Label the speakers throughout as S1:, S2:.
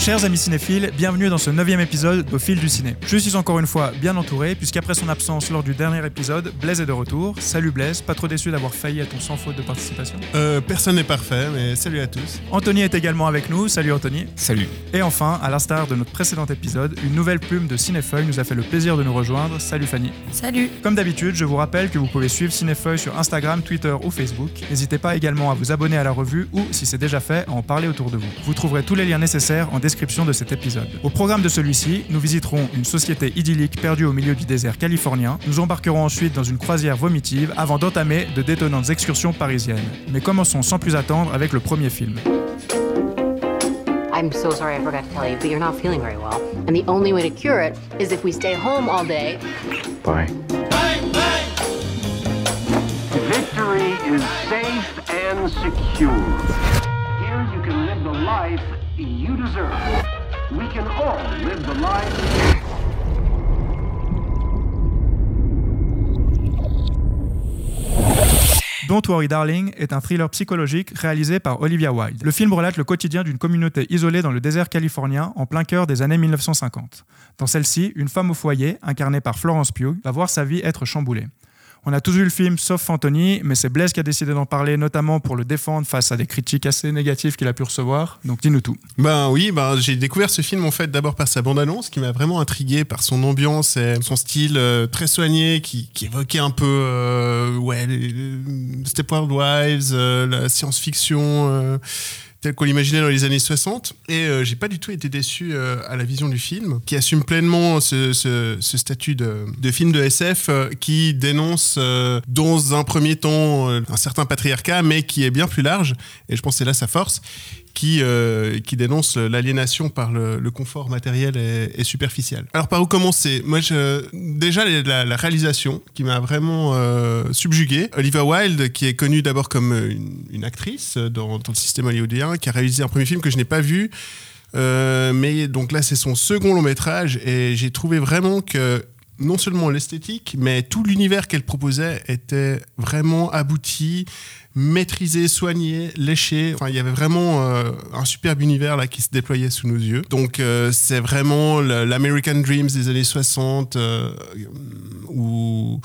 S1: Chers amis cinéphiles, bienvenue dans ce neuvième épisode d'Au fil du ciné. Je suis encore une fois bien entouré, puisqu'après son absence lors du dernier épisode, Blaise est de retour. Salut Blaise, pas trop déçu d'avoir failli à ton sans faute de participation?
S2: Euh, personne n'est parfait, mais salut à tous.
S1: Anthony est également avec nous, salut Anthony.
S3: Salut.
S1: Et enfin, à l'instar de notre précédent épisode, une nouvelle plume de Cinéfeuille nous a fait le plaisir de nous rejoindre. Salut Fanny.
S4: Salut
S1: Comme d'habitude, je vous rappelle que vous pouvez suivre Cinéfeuille sur Instagram, Twitter ou Facebook. N'hésitez pas également à vous abonner à la revue ou, si c'est déjà fait, à en parler autour de vous. Vous trouverez tous les liens nécessaires en description de cet épisode. Au programme de celui-ci, nous visiterons une société idyllique perdue au milieu du désert californien. Nous embarquerons ensuite dans une croisière vomitive avant d'entamer de détonnantes excursions parisiennes. Mais commençons sans plus attendre avec le premier film.
S5: I'm so sorry I forgot to tell you, but you're not feeling very well. And the only way to cure it is if we stay home all day.
S3: Bye.
S6: Victory is safe and secure. Here you can live the life you deserve. We can all live the life.
S1: Don't Worry Darling est un thriller psychologique réalisé par Olivia Wilde. Le film relate le quotidien d'une communauté isolée dans le désert californien en plein cœur des années 1950. Dans celle-ci, une femme au foyer, incarnée par Florence Pugh, va voir sa vie être chamboulée. On a tous vu le film sauf Anthony, mais c'est Blaise qui a décidé d'en parler, notamment pour le défendre face à des critiques assez négatives qu'il a pu recevoir. Donc dis-nous tout.
S2: Ben oui, ben, j'ai découvert ce film en fait d'abord par sa bande-annonce qui m'a vraiment intrigué par son ambiance et son style euh, très soigné qui, évoquait un peu euh, ouais, Wives, euh, la science-fiction telle qu'on l'imaginait dans les années 60. Et euh, j'ai pas du tout été déçu euh, à la vision du film, qui assume pleinement ce, statut de, film de SF euh, qui dénonce dans un premier temps un certain patriarcat, mais qui est bien plus large. Et je pense que c'est là sa force qui, euh, qui dénonce l'aliénation par le, confort matériel et, superficiel. Alors par où commencer? Moi, déjà la, réalisation qui m'a vraiment euh, subjugué. Olivia Wilde, qui est connue d'abord comme une, actrice dans, dans le système hollywoodien, qui a réalisé un premier film que je n'ai pas vu. Euh, mais donc là, c'est son second long métrage et j'ai trouvé vraiment que non seulement l'esthétique, mais tout l'univers qu'elle proposait était vraiment abouti, maîtrisé, soigné, léché. Enfin, il y avait vraiment euh, un superbe univers là qui se déployait sous nos yeux. Donc, euh, c'est vraiment l'American Dreams des années 60 euh, où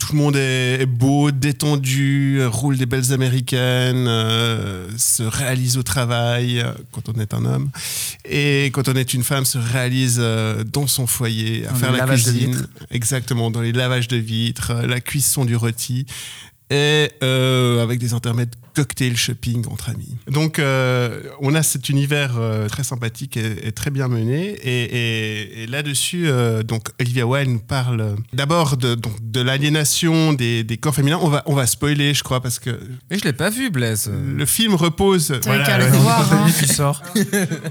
S2: tout le monde est beau, détendu, roule des belles américaines, euh, se réalise au travail euh, quand on est un homme. Et quand on est une femme, se réalise euh, dans son foyer, à
S1: Dans
S2: faire la cuisine.
S1: vitres.
S2: Exactement, dans les lavages de vitres, euh, la cuisson du rôti. Et euh, avec des intermèdes cocktail shopping entre amis. Donc euh, on a cet univers euh, très sympathique et, et très bien mené. Et, et- et là-dessus, euh, donc Olivia Wilde nous parle euh, d'abord de, donc, de l'aliénation des, des corps féminins. On va, on va spoiler, je crois, parce que
S3: Mais je l'ai pas vu, Blaise.
S2: le film repose.
S4: Qu'à
S2: euh,
S4: voir, hein.
S1: Anthony, tu sors.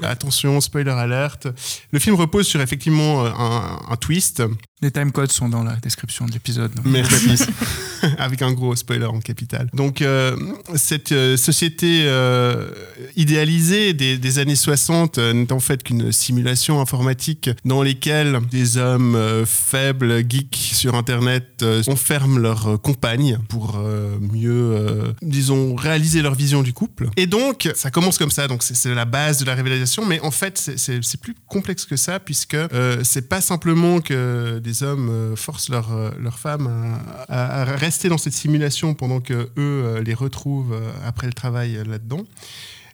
S2: attention, spoiler alerte. Le film repose sur effectivement euh, un, un twist.
S1: Les timecodes sont dans la description de l'épisode.
S2: Merci. Avec un gros spoiler en capital. Donc, euh, cette euh, société euh, idéalisée des, des années 60 euh, n'est en fait qu'une simulation informatique dans lesquelles des hommes faibles, geeks sur Internet, enferment leurs compagnes pour mieux, disons, réaliser leur vision du couple. Et donc, ça commence comme ça. Donc, c'est- la base de la révélation. Mais en fait, c'est- plus complexe que ça, puisque c'est pas simplement que des hommes euh, forcent leurs euh, femmes à, rester dans cette simulation pendant que eux euh, les retrouvent après le travail là-dedans.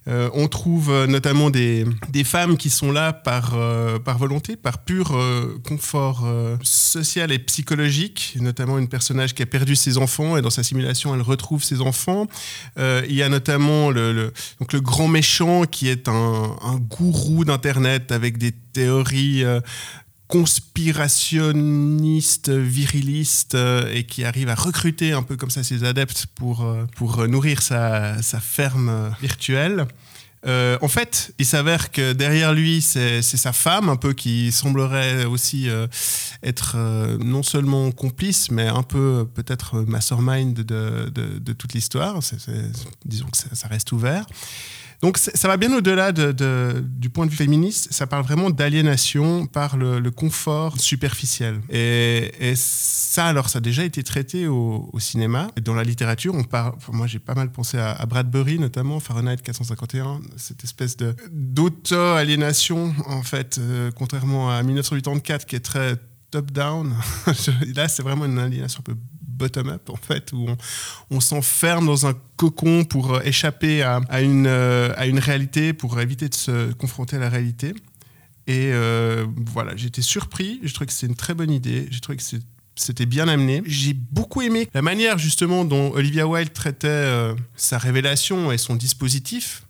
S2: On trouve notamment des, des femmes qui sont là par, par volonté, par pur confort social et psychologique, notamment une personnage qui a perdu ses enfants et dans sa simulation elle retrouve ses enfants. Il y a notamment le, donc le grand méchant qui est un gourou d'Internet avec des théories conspirationnistes, virilistes euh, et qui arrive à recruter un peu comme ça ses adeptes pour, euh, pour euh, nourrir sa, sa ferme virtuelle. En fait, il s'avère que derrière lui, c'est sa femme, un peu qui semblerait aussi être non seulement complice, mais un peu peut-être mastermind de, de, de toute l'histoire. Disons que ça reste ouvert. Donc ça va bien au-delà de, de- du point de vue féministe, ça parle vraiment d'aliénation par le, confort superficiel. Et, ça, alors, ça a déjà été traité au, cinéma. Et Dans la littérature, on parle, moi j'ai pas mal pensé à, Bradbury, notamment, Fahrenheit 451, cette espèce d'auto-aliénation, en fait, euh, contrairement à 1984, qui est très top-down. Là, c'est vraiment une aliénation un peu bottom-up, en fait, où on, s'enferme dans un cocon pour euh, échapper à, une, euh, à une réalité, pour éviter de se confronter à la réalité. Et euh, voilà, j'ai été surpris. Je trouvais que c'est une très bonne idée. J'ai trouvé que c'était bien amené. J'ai beaucoup aimé la manière justement dont Olivia Wilde traitait sa révélation et son dispositif.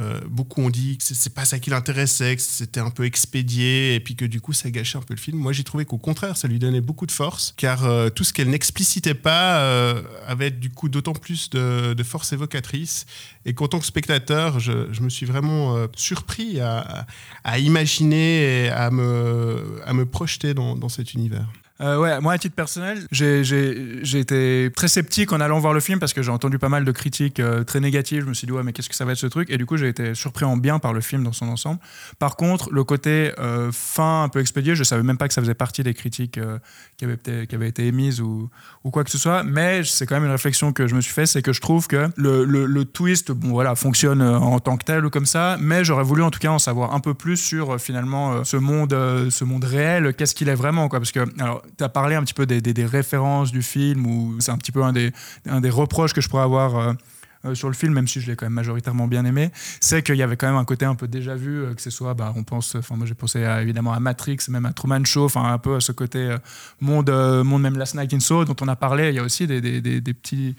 S2: Euh, beaucoup ont dit que c'est- pas ça qui l'intéressait, que c'était un peu expédié et puis que du coup ça gâchait un peu le film. Moi j'ai trouvé qu'au contraire ça lui donnait beaucoup de force car euh, tout ce qu'elle n'explicitait pas euh, avait du coup d'autant plus de, force évocatrice et qu'en tant que spectateur je, me suis vraiment surpris à imaginer et à me, à me projeter dans, dans cet univers.
S1: Euh, ouais, moi à titre personnel, j'ai- été très sceptique en allant voir le film parce que j'ai entendu pas mal de critiques euh, très négatives. Je me suis dit ouais mais qu'est-ce que ça va être ce truc? Et du coup j'ai été surpris en bien par le film dans son ensemble. Par contre le côté euh, fin un peu expédié, je savais même pas que ça faisait partie des critiques qui, avaient qui avaient été émises ou, ou quoi que ce soit. Mais c'est quand même une réflexion que je me suis fait, c'est que je trouve que le, le- le twist, bon voilà, fonctionne en tant que tel ou comme ça. Mais j'aurais voulu en tout cas en savoir un peu plus sur finalement ce monde, ce monde réel, qu'est-ce qu'il est vraiment quoi? Parce que alors tu as parlé un petit peu des, références du film ou c'est un petit peu un des, reproches que je pourrais avoir. euh, euh, sur le film, même si je l'ai quand même majoritairement bien aimé, c'est qu'il y avait quand même un côté un peu déjà vu, euh, que ce soit, bah, on pense, enfin moi j'ai pensé évidemment à Matrix, même à Truman Show, enfin un peu à ce côté monde, monde même Last Night in Soho dont on a parlé. Il y a aussi des petits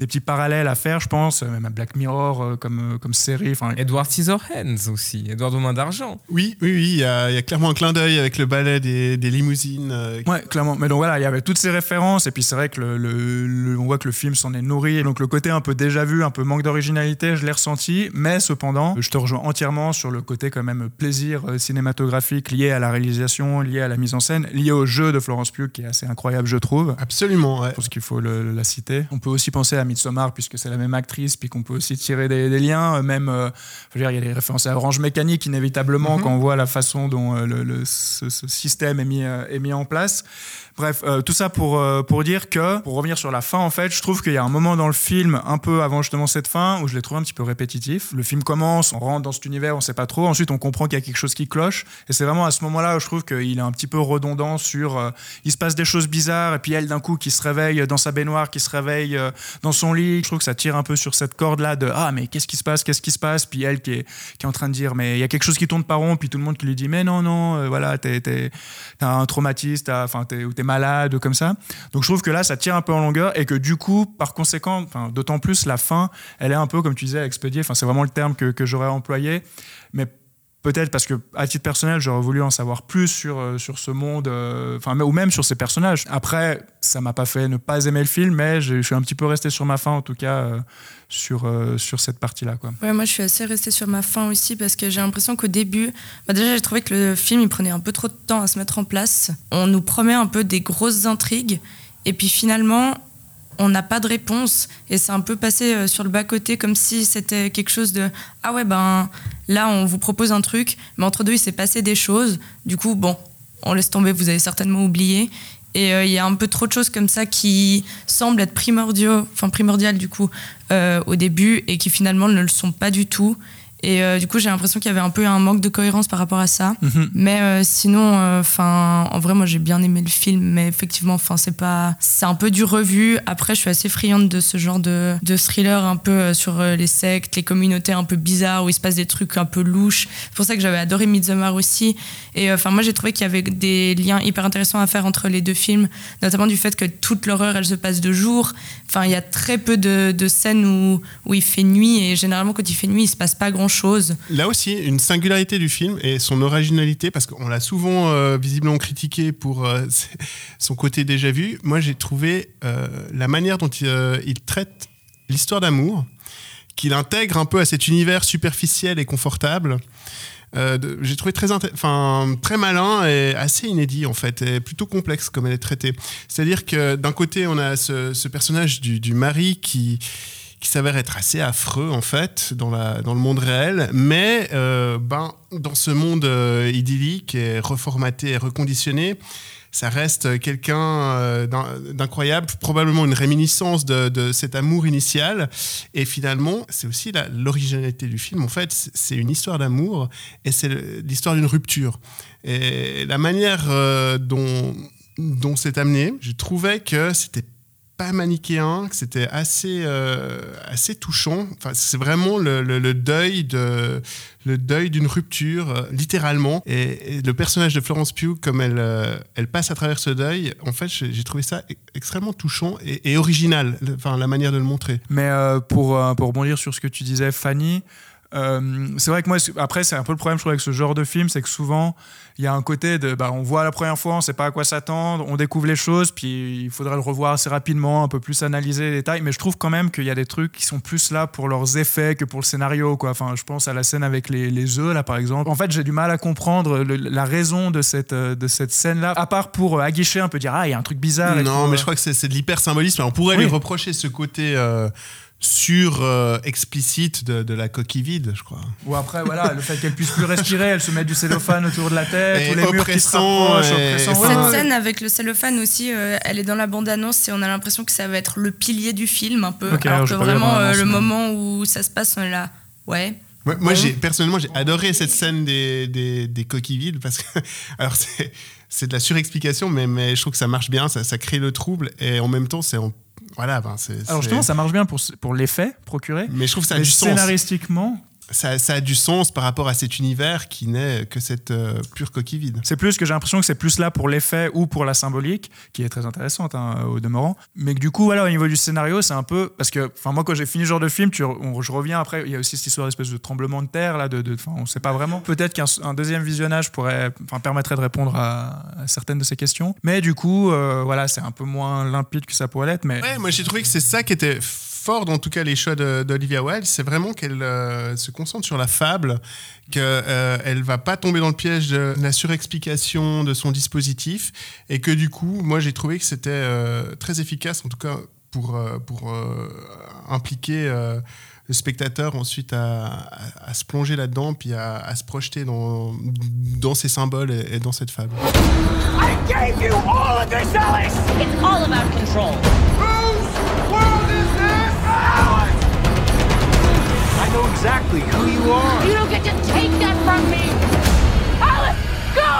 S1: des petits parallèles à faire, je pense, euh, même à Black Mirror euh, comme, euh, comme série. Enfin,
S3: Edward Scissorhands aussi, Edward aux mains d'argent.
S2: Oui, oui, oui, il y, a il y a clairement un clin d'œil avec le ballet des, des limousines. euh,
S1: Ouais, clairement. Mais donc voilà, il y avait toutes ces références, et puis c'est vrai que le, le- le- on voit que le film s'en est nourri, et donc le côté un peu déjà vu, un peu manque d'originalité, je l'ai ressenti, mais cependant, je te rejoins entièrement sur le côté quand même plaisir cinématographique lié à la réalisation, lié à la mise en scène, lié au jeu de Florence Pugh, qui est assez incroyable, je trouve.
S2: Absolument, ouais.
S1: Je pense qu'il faut le- la citer. On peut aussi penser à Midsommar, puisque c'est la même actrice, puis qu'on peut aussi tirer des, des liens. euh, Même, euh, je veux dire, il y a des références à Orange Mécanique, inévitablement, quand on voit la façon dont euh, le, le- ce, ce système est mis, est mis en place. Bref, euh, tout ça pour, euh, pour dire que, pour revenir sur la fin, en fait, je trouve qu'il y a un moment dans le film, un peu avant justement cette fin, où je l'ai trouvé un petit peu répétitif. Le film commence, on rentre dans cet univers, on sait pas trop. Ensuite, on comprend qu'il y a quelque chose qui cloche. Et c'est vraiment à ce moment-là où je trouve qu'il est un petit peu redondant sur. euh, il se passe des choses bizarres, et puis elle, d'un coup, qui se réveille dans sa baignoire, qui se réveille dans son lit. Je trouve que ça tire un peu sur cette corde-là de Ah, mais qu'est-ce qui se passe? Qu'est-ce qui se passe Puis elle qui est, qui est en train de dire Mais il y a quelque chose qui tourne pas rond, puis tout le monde qui lui dit Mais non, non, voilà, t'es, t'es- t'as un traumatisme, t'as- t'es malade, comme ça. Donc je trouve que là, ça tire un peu en longueur, et que du coup, par conséquent, d'autant plus la fin, elle est un peu, comme tu disais, expédiée. C'est vraiment le terme que, que j'aurais employé. Mais peut-être parce que à titre personnel j'aurais voulu en savoir plus sur, euh, sur ce monde euh, enfin ou même sur ces personnages après ça m'a pas fait ne pas aimer le film mais je suis un petit peu resté sur ma fin en tout cas euh, sur, sur cette partie là quoi
S4: moi je suis assez restée sur ma fin aussi parce que j'ai l'impression qu'au début, bah déjà j'ai trouvé que le film il prenait un peu trop de temps à se mettre en place. On nous promet un peu des grosses intrigues et puis finalement on n'a pas de réponse. Et c'est un peu passé euh, sur le bas côté comme si c'était quelque chose de ah ouais ben là on vous propose un truc. Mais entre deux il s'est passé des choses. Du coup bon on laisse tomber vous avez certainement oublié. Et euh, il y a un peu trop de choses comme ça qui semblent être primordiaux, enfin primordiales du coup euh, au début et qui finalement ne le sont pas du tout. Et euh, du coup, j'ai l'impression qu'il y avait un peu un manque de cohérence par rapport à ça. Mais euh, sinon, enfin, en vrai, moi, j'ai bien aimé le film, mais effectivement, enfin, c'est pas, c'est un peu du revu. Après, je suis assez friande de ce genre de, de thriller un peu euh, sur euh, les sectes, les communautés un peu bizarres où il se passe des trucs un peu louches. C'est pour ça que j'avais adoré Midsommar aussi. Et euh, enfin, moi, j'ai trouvé qu'il y avait des liens hyper intéressants à faire entre les deux films, notamment du fait que toute l'horreur, elle se passe de jour. Enfin, il y a très peu de, de scènes où, où il fait nuit et généralement, quand il fait nuit, il se passe pas grand
S2: Là aussi, une singularité du film et son originalité, parce qu'on l'a souvent euh, visiblement critiqué pour euh, son côté déjà vu. Moi, j'ai trouvé euh, la manière dont il, traite l'histoire d'amour, qu'il intègre un peu à cet univers superficiel et confortable. J'ai trouvé très, malin et assez inédit en fait, et plutôt complexe comme elle est traitée. C'est-à-dire que d'un côté, on a ce, personnage du mari qui, qui s'avère être assez affreux en fait dans, la, dans le monde réel, mais euh, ben, dans ce monde euh, idyllique et reformaté et reconditionné, ça reste quelqu'un euh, d'in- d'incroyable, probablement une réminiscence de, cet amour initial. Et finalement, c'est aussi l'originalité du film. En fait, c'est- une histoire d'amour et c'est l'histoire d'une rupture. Et la manière dont, dont c'est amené, je trouvais que c'était manichéen, que c'était assez, euh, assez touchant. Enfin, c'est vraiment le, deuil de le deuil d'une rupture, euh, littéralement. Et, le personnage de Florence Pugh, comme elle, euh, elle passe à travers ce deuil, en fait, j'ai trouvé ça e- extrêmement touchant et, original, enfin, la manière de le montrer.
S1: Mais pour, pour rebondir sur ce que tu disais, Fanny, euh, c'est vrai que moi, après, c'est un peu le problème, je trouve, avec ce genre de film, c'est que souvent, il y a un côté de, bah, on voit la première fois, on sait pas à quoi s'attendre, on découvre les choses, puis il faudrait le revoir assez rapidement, un peu plus analyser les détails. Mais je trouve quand même qu'il y a des trucs qui sont plus là pour leurs effets que pour le scénario, quoi. Enfin, je pense à la scène avec les, les œufs, là, par exemple. En fait, j'ai du mal à comprendre le- la raison de cette, euh, de cette scène-là, à part pour euh, aguicher un peu, dire, ah, il y a un truc bizarre.
S2: non, mais je crois que c'est de l'hyper-symbolisme. On pourrait
S1: Oui.
S2: lui reprocher ce côté euh, sur euh, explicite de, de la coquille vide, je crois.
S1: Ou après, voilà, le fait qu'elle puisse plus respirer, elle se met du cellophane autour de la tête,
S2: Et
S1: ou les murs qui se rapprochent,
S2: et-
S4: Cette
S1: ouais,
S4: scène avec le cellophane aussi, euh, elle est dans la bande-annonce et on a l'impression que ça va être le pilier du film un peu.
S1: Alors
S4: que vraiment, euh, le moment où ça se passe, on est là. Ouais.
S2: Moi, moi,
S4: Ouais.
S2: j'ai personnellement, j'ai adoré cette scène des, des, des coquilles vides parce que, alors c'est c'est de la surexplication, mais, mais je trouve que ça marche bien, ça, ça crée le trouble et en même temps, c'est en- voilà, ben, c'est.
S1: Alors justement, ça marche bien pour, pour l'effet procuré.
S2: Mais je trouve que ça a
S1: mais
S2: du sens.
S1: scénaristiquement,
S2: Ça, ça a du sens par rapport à cet univers qui n'est que cette euh, pure coquille vide.
S1: c'est plus que j'ai l'impression que c'est plus là pour l'effet ou pour la symbolique, qui est très intéressante hein, au demeurant. Mais que du coup, voilà, au niveau du scénario, c'est un peu parce que, enfin, moi, quand j'ai fini ce genre de film, tu, on- je reviens après. Il y a aussi cette histoire d'espèce de tremblement de terre là, de, de, on sait pas vraiment. Peut-être qu'un un deuxième visionnage pourrait, permettrait de répondre à, à certaines de ces questions. Mais du coup, euh, voilà, c'est un peu moins limpide que ça pourrait l'être. Mais
S2: Ouais, moi j'ai trouvé que c'est ça qui était fort dans tout cas les choix d'Olivia Wilde, c'est vraiment qu'elle euh, se concentre sur la fable, qu'elle euh, elle va pas tomber dans le piège de la surexplication de son dispositif, et que du coup, moi j'ai trouvé que c'était euh, très efficace, en tout cas pour, euh, pour euh, impliquer euh, le spectateur ensuite à, à- à se plonger là-dedans, puis à, à se projeter dans, dans ces symboles et, et dans cette fable.
S7: I gave you all of this, Alice!
S8: It's all about control.
S7: Exactly who you are.
S8: You don't get to take that from me. Alice, go!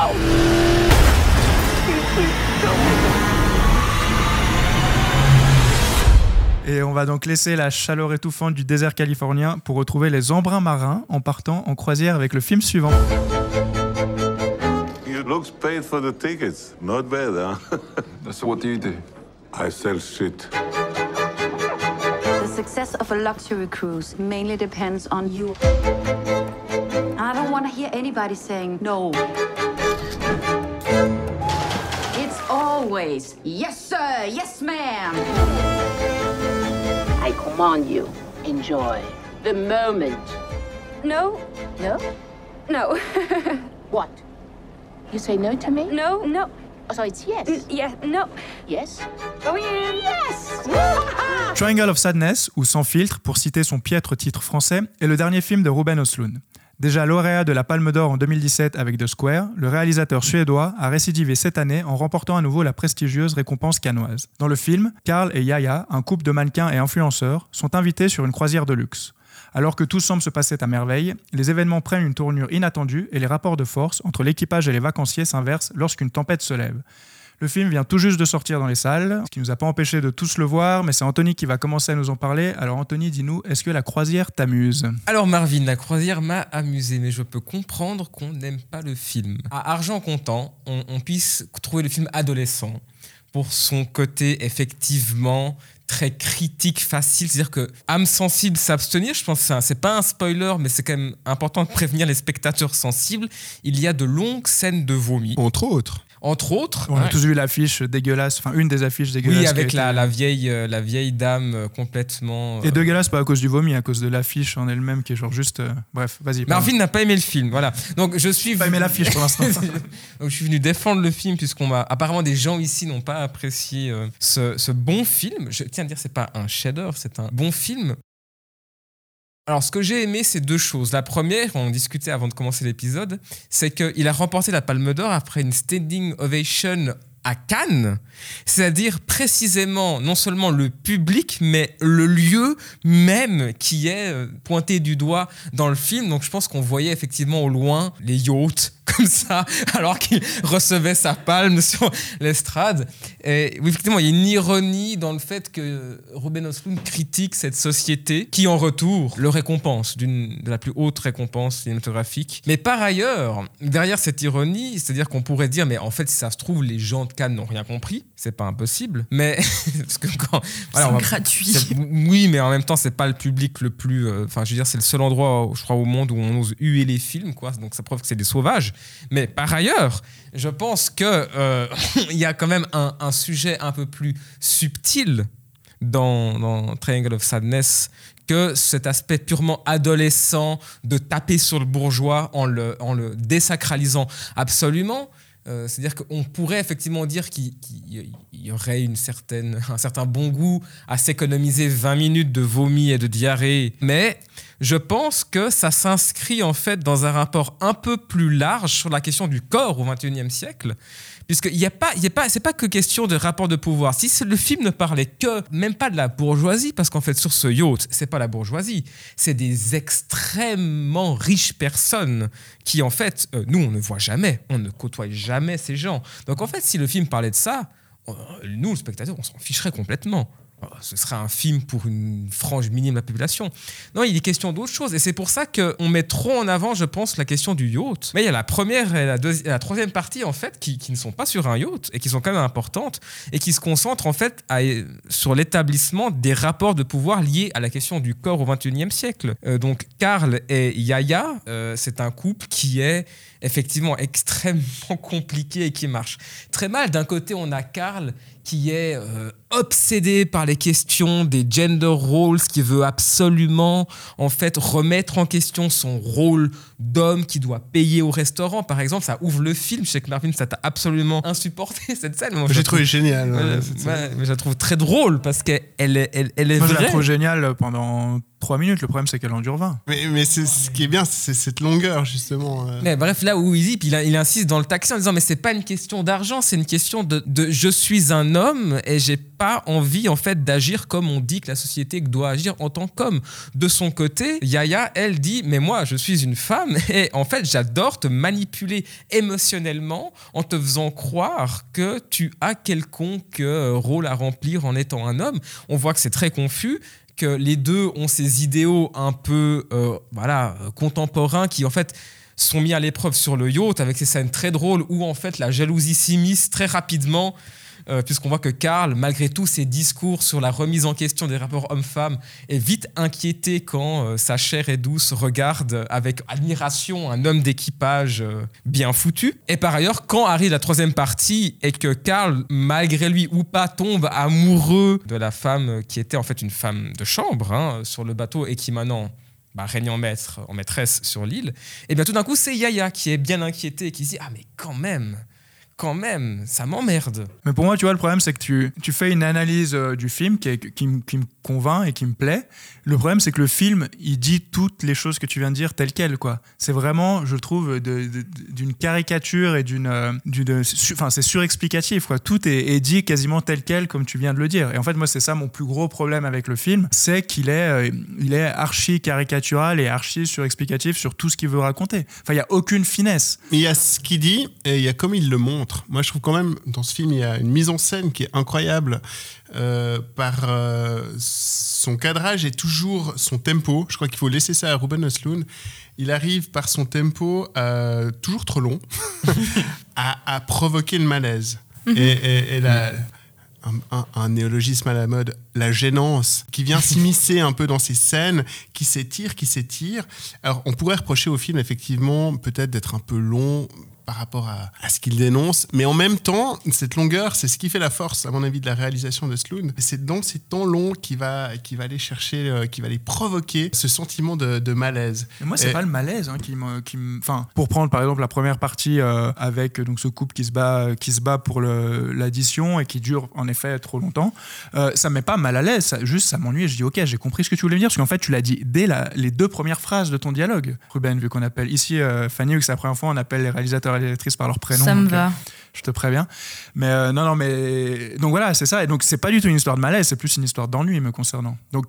S1: Et on va donc laisser la chaleur étouffante du désert californien pour retrouver les embruns marins en partant en croisière avec le film suivant.
S9: It looks paid for the tickets. Not bad, huh?
S10: So what do you do?
S9: I sell shit.
S11: The success of a luxury cruise mainly depends on you. I don't want to hear anybody saying no. It's always yes, sir, yes, ma'am.
S5: I command you, enjoy the moment.
S11: No,
S5: No?
S11: no,
S5: What? You say no to me?
S11: no, no.
S5: Oh, so it's yes.
S11: Yeah, no.
S5: Yes?
S11: Go in. Yes.
S1: Triangle of Sadness, ou Sans filtre, pour citer son piètre titre français, est le dernier film de Ruben Östlund. Déjà lauréat de la Palme d'Or en 2017 avec The Square, le réalisateur suédois a récidivé cette année en remportant à nouveau la prestigieuse récompense canoise. Dans le film, Carl et Yaya, un couple de mannequins et influenceurs, sont invités sur une croisière de luxe. Alors que tout semble se passer à merveille, les événements prennent une tournure inattendue et les rapports de force entre l'équipage et les vacanciers s'inversent lorsqu'une tempête se lève. Le film vient tout juste de sortir dans les salles, ce qui nous a pas empêché de tous le voir, mais c'est Anthony qui va commencer à nous en parler. Alors Anthony, dis-nous, est-ce que la croisière t'amuse?
S3: Alors Marvin, la croisière m'a amusé, mais je peux comprendre qu'on n'aime pas le film. À argent comptant, on puisse trouver le film adolescent pour son côté effectivement très critique, facile. C'est-à-dire que âme sensible, s'abstenir, je pense que c'est pas un spoiler, mais c'est quand même important de prévenir les spectateurs sensibles. Il y a de longues scènes de vomi,
S2: Entre autres.
S3: Entre autres.
S1: On a
S3: Ouais.
S1: tous vu l'affiche dégueulasse, enfin une des affiches dégueulasses.
S3: Oui, avec
S1: été-
S3: la, la vieille, euh, la vieille dame euh, complètement. euh,
S1: Et dégueulasse pas à cause du vomi, à cause de l'affiche en elle-même qui est genre juste. Bref, vas-y.
S3: Marvin n'a pas aimé le film, voilà. Donc je suis.
S1: Pas aimé l'affiche pour l'instant.
S3: Donc je suis venu défendre le film puisqu'on m'a. Apparemment des gens ici n'ont pas apprécié ce, ce bon film. Je tiens à dire c'est pas un chef-d'œuvre, c'est un bon film. Alors, ce que j'ai aimé, c'est deux choses. La première, on discutait avant de commencer l'épisode, c'est qu'il a remporté la Palme d'Or après une standing ovation à Cannes, c'est-à-dire précisément non seulement le public, mais le lieu même qui est euh, pointé du doigt dans le film. Donc je pense qu'on voyait effectivement au loin les yachts comme ça, alors qu'il recevait sa palme sur l'estrade. Et oui, effectivement, il y a une ironie dans le fait que Ruben Östlund critique cette société qui, en retour, le récompense d'une de la plus haute récompense cinématographique. Mais par ailleurs, derrière cette ironie, c'est-à-dire qu'on pourrait dire, mais en fait, si ça se trouve, les gens de Cannes n'ont rien compris, c'est pas impossible. Mais parce que quand
S4: C'est
S3: va-
S4: gratuit.
S3: c'est- Oui, mais en même temps, c'est pas le public le plus. euh, Enfin, je veux dire, c'est le seul endroit, je crois, au monde où on ose huer les films, quoi. Donc, ça prouve que c'est des sauvages. Mais par ailleurs, je pense que euh, y a quand même un, sujet un peu plus subtil dans, Triangle of Sadness que cet aspect purement adolescent de taper sur le bourgeois en le, désacralisant absolument. Euh, C'est-à-dire qu'on pourrait effectivement dire qu'il qu'il y aurait une certaine, un certain bon goût à s'économiser 20 minutes de vomi et de diarrhée, mais je pense que ça s'inscrit en fait dans un rapport un peu plus large sur la question du corps au XXIe siècle, puisqu'il n'y a pas, il a pas, c'est pas que question de rapport de pouvoir. Si le film ne parlait que, même pas de la bourgeoisie, parce qu'en fait sur ce yacht, c'est pas la bourgeoisie, c'est des extrêmement riches personnes qui en fait, euh, nous on ne voit jamais, on ne côtoie jamais ces gens. Donc en fait, si le film parlait de ça, euh, nous le spectateur, on s'en ficherait complètement. Euh, Ce serait un film pour une frange minime de la population. Non, il est question d'autre chose. Et c'est pour ça qu'on met trop en avant, je pense, la question du yacht. Mais il y a la première et la, deuxi- et la troisième partie, en fait, qui, ne sont pas sur un yacht et qui sont quand même importantes et qui se concentrent, en fait, sur l'établissement des rapports de pouvoir liés à la question du corps au XXIe siècle. Euh, donc, Karl et Yaya, euh, c'est un couple qui est effectivement extrêmement compliqué et qui marche très mal. D'un côté, on a Karl qui est euh, obsédé par les questions des gender roles, qui veut absolument en fait remettre en question son rôle d'homme qui doit payer au restaurant. Par exemple, ça ouvre le film. Je sais que Marvin, ça t'a absolument insupporté cette scène. Moi,
S2: J'ai trouvé
S3: trouve-
S2: génial. Euh,
S3: ouais, mais je la trouve très drôle parce qu'elle est, elle, elle est
S1: Moi, je la trouve géniale pendant 3 minutes. Le problème, c'est qu'elle en dure 20.
S2: Mais, mais c'est- ce qui est bien, c'est cette longueur, justement. euh.
S3: Mais bref, là où il dit, puis il, il insiste dans le taxi en disant mais c'est pas une question d'argent, c'est une question de, de je suis un homme et j'ai pas envie en fait d'agir comme on dit que la société doit agir en tant qu'homme. De son côté, Yaya, elle dit mais moi je suis une femme et en fait j'adore te manipuler émotionnellement en te faisant croire que tu as quelconque euh, rôle à remplir en étant un homme. On voit que c'est très confus que les deux ont ces idéaux un peu euh, voilà contemporains qui en fait sont mis à l'épreuve sur le yacht avec ces scènes très drôles où en fait la jalousie s'immisce très rapidement euh, puisqu'on voit que Karl, malgré tous ses discours sur la remise en question des rapports hommes-femmes, est vite inquiété quand euh, sa chère et douce regarde avec admiration un homme d'équipage euh, bien foutu. Et par ailleurs, quand arrive la troisième partie et que Karl, malgré lui ou pas, tombe amoureux de la femme qui était en fait une femme de chambre hein, sur le bateau et qui maintenant bah, règne en maître, en maîtresse sur l'île, et bien tout d'un coup, c'est Yaya qui est bien inquiété et qui se dit Ah, mais quand même, quand même, ça m'emmerde.
S1: Mais pour moi, tu vois, le problème, c'est que tu, tu fais une analyse euh, du film qui, est- qui, me- qui me convainc et qui me plaît. Le problème, c'est que le film, il dit toutes les choses que tu viens de dire telles quelles, quoi. C'est vraiment, je trouve, d'une caricature et d'une. euh, su- Enfin, c'est surexplicatif, quoi. Tout est, est dit quasiment tel quel, comme tu viens de le dire. Et en fait, moi, c'est ça mon plus gros problème avec le film, c'est qu'il est, euh, il est archi caricatural et archi surexplicatif sur tout ce qu'il veut raconter. Enfin, il n'y a aucune finesse.
S2: Il y a ce qu'il dit et il y a comme il le montre. Moi, je trouve quand même, dans ce film, il y a une mise en scène qui est incroyable euh, par euh, son cadrage et toujours son tempo. Je crois qu'il faut laisser ça à Ruben Östlund. Il arrive par son tempo euh, toujours trop long à, à provoquer le malaise.
S4: Mhm.
S2: Et, et- et la- un, un- un néologisme à la mode, la gênance, qui vient s'immiscer un peu dans ces scènes, qui s'étire, qui s'étire. Alors, on pourrait reprocher au film, effectivement, peut-être d'être un peu long, par rapport à, à ce qu'il dénonce. Mais en même temps, cette longueur, c'est ce qui fait la force, à mon avis, de la réalisation de Sloan. C'est dans ces temps longs qui va, qui va aller chercher, euh, qui va aller provoquer ce sentiment de, de malaise.
S1: Et moi, c'est
S2: Et-
S1: pas le malaise hein, qui me, qui enfin, pour prendre par exemple la première partie euh, avec donc ce couple qui se bat, qui se bat pour l'addition et qui dure en effet trop longtemps, euh, ça me met pas mal à l'aise. ça- Juste, ça m'ennuie. Je dis ok, j'ai compris ce que tu voulais me dire parce qu'en fait, tu l'as dit dès la- les deux premières phrases de ton dialogue, Ruben, vu qu'on appelle ici euh, Fanny, vu que c'est la première fois, on appelle les réalisateurs les actrices par leur prénom.
S4: Ça me
S1: donc, euh,
S4: va.
S1: je te préviens. Mais euh, non, non, mais donc voilà, c'est ça. Et donc c'est pas du tout une histoire de malaise, c'est plus une histoire d'ennui me concernant. Donc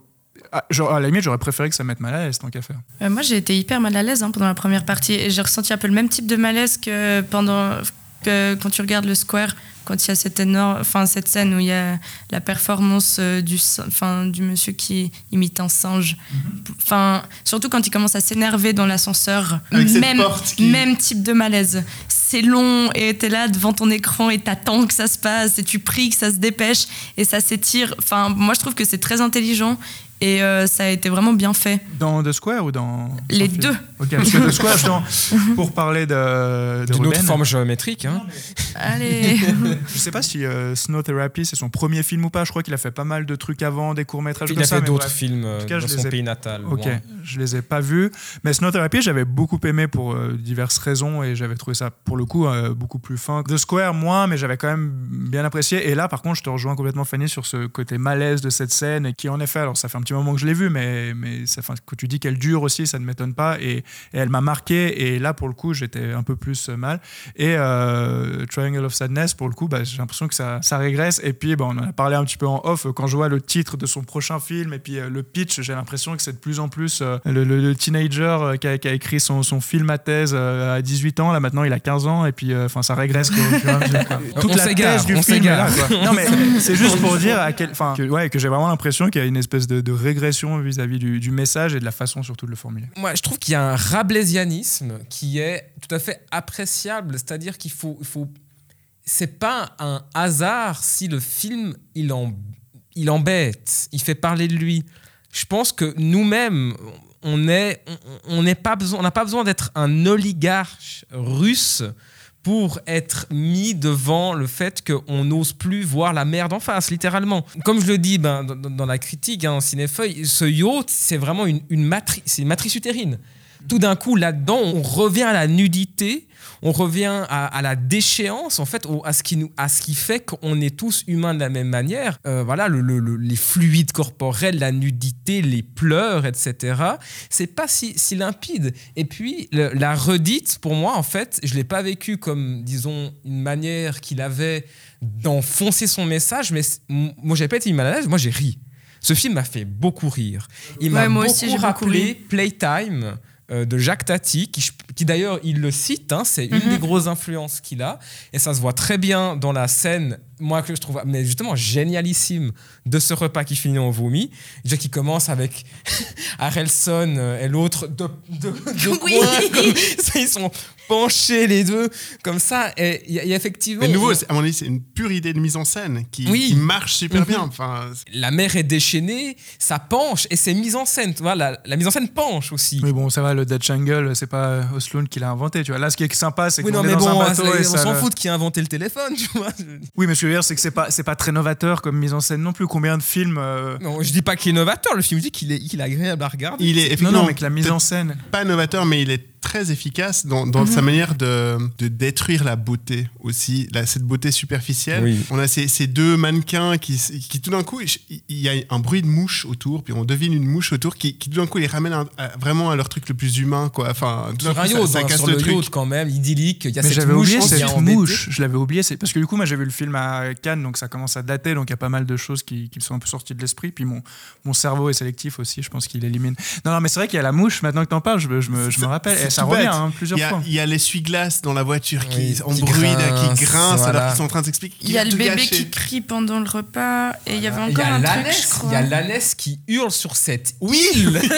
S1: à, genre, à la limite, j'aurais préféré que ça mette mal à l'aise tant qu'à faire.
S4: Euh, moi, j'ai été hyper mal à l'aise hein, pendant la première partie. Et j'ai ressenti un peu le même type de malaise que, pendant, que quand tu regardes le Square, quand il y a cette, énorme, enfin, cette scène où il y a la performance euh, du, sin- enfin, du monsieur qui imite un singe. Enfin, surtout quand il commence à s'énerver dans l'ascenseur. Même,
S2: porte qui-
S4: même type de malaise. C'est long et t'es là devant ton écran et t'attends que ça se passe et tu pries que ça se dépêche et ça s'étire. Enfin, moi, je trouve que c'est très intelligent et euh, ça a été vraiment bien fait.
S1: Dans The Square ou dans.
S4: Les deux.
S1: film Ok, parce que The Square, justement, pour parler de.
S3: D'une autre forme géométrique. Hein.
S4: Allez.
S1: Je sais pas si euh, Snow Therapy c'est son premier film ou pas. Je crois qu'il a fait pas mal de trucs avant, des courts-métrages
S3: Il
S1: comme
S3: a
S1: ça.
S3: fait d'autres films euh,
S1: En tout cas,
S3: dans
S1: je
S3: son
S1: les ai-
S3: pays natal.
S1: Ok, je les ai pas vus. Mais Snow Therapy, j'avais beaucoup aimé pour euh, diverses raisons et j'avais trouvé ça, pour le coup, euh, beaucoup plus fin. The Square, moins, mais j'avais quand même bien apprécié. Et là, par contre, je te rejoins complètement, Fanny, sur ce côté malaise de cette scène et qui, en effet, alors ça fait un petit moment que je l'ai vue, mais, mais ça, quand tu dis qu'elle dure aussi, ça ne m'étonne pas. Et, et elle m'a marqué. Et là, pour le coup, j'étais un peu plus euh, mal. Et euh, Triangle of Sadness, pour le coup, bah, j'ai l'impression que ça, ça régresse. Et puis, bah, on en a parlé un petit peu en off. Quand je vois le titre de son prochain film et puis euh, le pitch, j'ai l'impression que c'est de plus en plus euh, le, le- le teenager euh, qui, a, qui a écrit son, son film à thèse euh, à 18 ans. Là, maintenant, il a 15 ans. Et puis, euh, enfin, ça régresse. quoi, quoi.
S3: On
S1: Toute la thèse du
S3: on
S1: film est là.
S3: s'égare.
S1: quoi. Non, mais c'est juste pour dire à quel, enfin, que, ouais, que j'ai vraiment l'impression qu'il y a une espèce de, de régression vis-à-vis du, message et de la façon surtout de le formuler.
S3: Moi, je trouve qu'il y a un rablaisianisme qui est tout à fait appréciable. C'est-à-dire qu'il faut, il faut. C'est pas un hasard si le film il en, il embête, il fait parler de lui. Je pense que nous-mêmes, on est, on- besoin, on n'a pas besoin d'être un oligarche russe pour être mis devant le fait qu'on n'ose plus voir la merde en face, littéralement. Comme je le dis ben, dans, la critique, hein, en cinéfeuille, ce yacht, c'est vraiment une, une matrice, c'est une matrice utérine. Tout d'un coup, là-dedans, on revient à la nudité, on revient à, à la déchéance, en fait, au- à ce qui, nous, à ce qui fait qu'on est tous humains de la même manière. Euh, voilà, le- le- le- les fluides corporels, la nudité, les pleurs, etc. C'est pas si, si limpide. Et puis, la redite, pour moi, en fait, je l'ai pas vécu comme, disons, une manière qu'il avait d'enfoncer son message, mais moi, j'ai pas été mal à l'aise, moi, j'ai ri. Ce film m'a fait beaucoup rire. Il m'a
S4: Ouais,
S3: beaucoup
S4: beaucoup
S3: rappelé. Playtime de Jacques Tati, qui, qui d'ailleurs, il le cite, hein, c'est une
S4: Mhm.
S3: des grosses influences qu'il a, et ça se voit très bien dans la scène, moi que je trouve mais justement génialissime de ce repas qui finit en vomi, déjà qui commence avec Harrelson euh, et l'autre de, de, de
S4: Oui.
S3: comme ils sont penchés les deux comme ça, et il y, a- il y a effectivement...
S2: Mais nouveau,
S3: on-
S2: à mon avis, c'est une pure idée de mise en scène qui,
S3: Oui.
S2: qui marche super
S3: Mhm.
S2: bien. Enfin,
S3: la mer est déchaînée, ça penche et c'est mise en scène. Tu vois, la, la mise en scène penche aussi.
S1: Mais bon, ça va, le Dutch Angle, c'est pas Osloon qui l'a inventé, tu vois. Là, ce qui est sympa, c'est
S3: Oui,
S1: qu'on
S3: non,
S1: est
S3: mais
S1: dans
S3: bon,
S1: un bateau et
S3: on s'en fout de qui a inventé le téléphone, tu vois.
S1: Oui, mais ce que je veux dire, c'est que c'est pas, c'est pas très novateur comme mise en scène non plus. Combien de films euh,
S3: Non, je dis pas qu'il est novateur, le film, je dis qu'il est, qu'il est agréable à regarder.
S2: il est
S1: Non,
S2: effectivement
S1: non, mais que la mise en scène.
S2: pas novateur, mais il est très efficace dans, dans sa manière de, de détruire la beauté aussi, la- cette beauté superficielle.
S3: Oui.
S2: On a ces, ces deux mannequins qui, qui tout d'un coup, il y a un bruit de mouche autour, puis on devine une mouche autour qui, qui tout d'un coup les ramène à- à- vraiment à leur truc le plus humain, quoi. Enfin, tout d'un
S3: Sur un
S2: coup, ça-
S3: yacht,
S2: ça,
S3: hein,
S2: casse
S3: sur
S2: le
S3: le
S2: truc.
S3: yacht quand même, idyllique. Il y a
S1: Mais
S3: cette
S1: j'avais
S3: mouche
S1: oublié cette mouche, je l'avais oublié. c'est- Parce que du coup, moi j'ai vu le film à Cannes, donc ça commence à dater, donc il y a pas mal de choses qui, qui sont un peu sorties de l'esprit. Puis mon, mon cerveau est sélectif aussi, je pense qu'il élimine. Non, non, mais c'est vrai qu'il y a la mouche, maintenant que t'en parles, je, me- je me, je me
S2: C'est-
S1: rappelle. Ça
S2: tout
S1: revient
S2: bête.
S1: hein, plusieurs
S2: Il y a,
S1: fois.
S2: il y a l'essuie-glace dans la voiture qui
S3: Oui,
S2: en
S3: qui
S2: bruit, là,
S3: grince,
S2: qui grince
S3: voilà.
S2: alors qu'ils sont en train d'expliquer.
S4: Il y a le bébé
S2: gâché.
S4: qui crie pendant le repas et il y avait
S3: Il y
S4: encore
S3: a
S4: un truc,
S3: l'ânesse,
S4: je crois.
S3: il y a l'ânesse qui hurle sur cette île.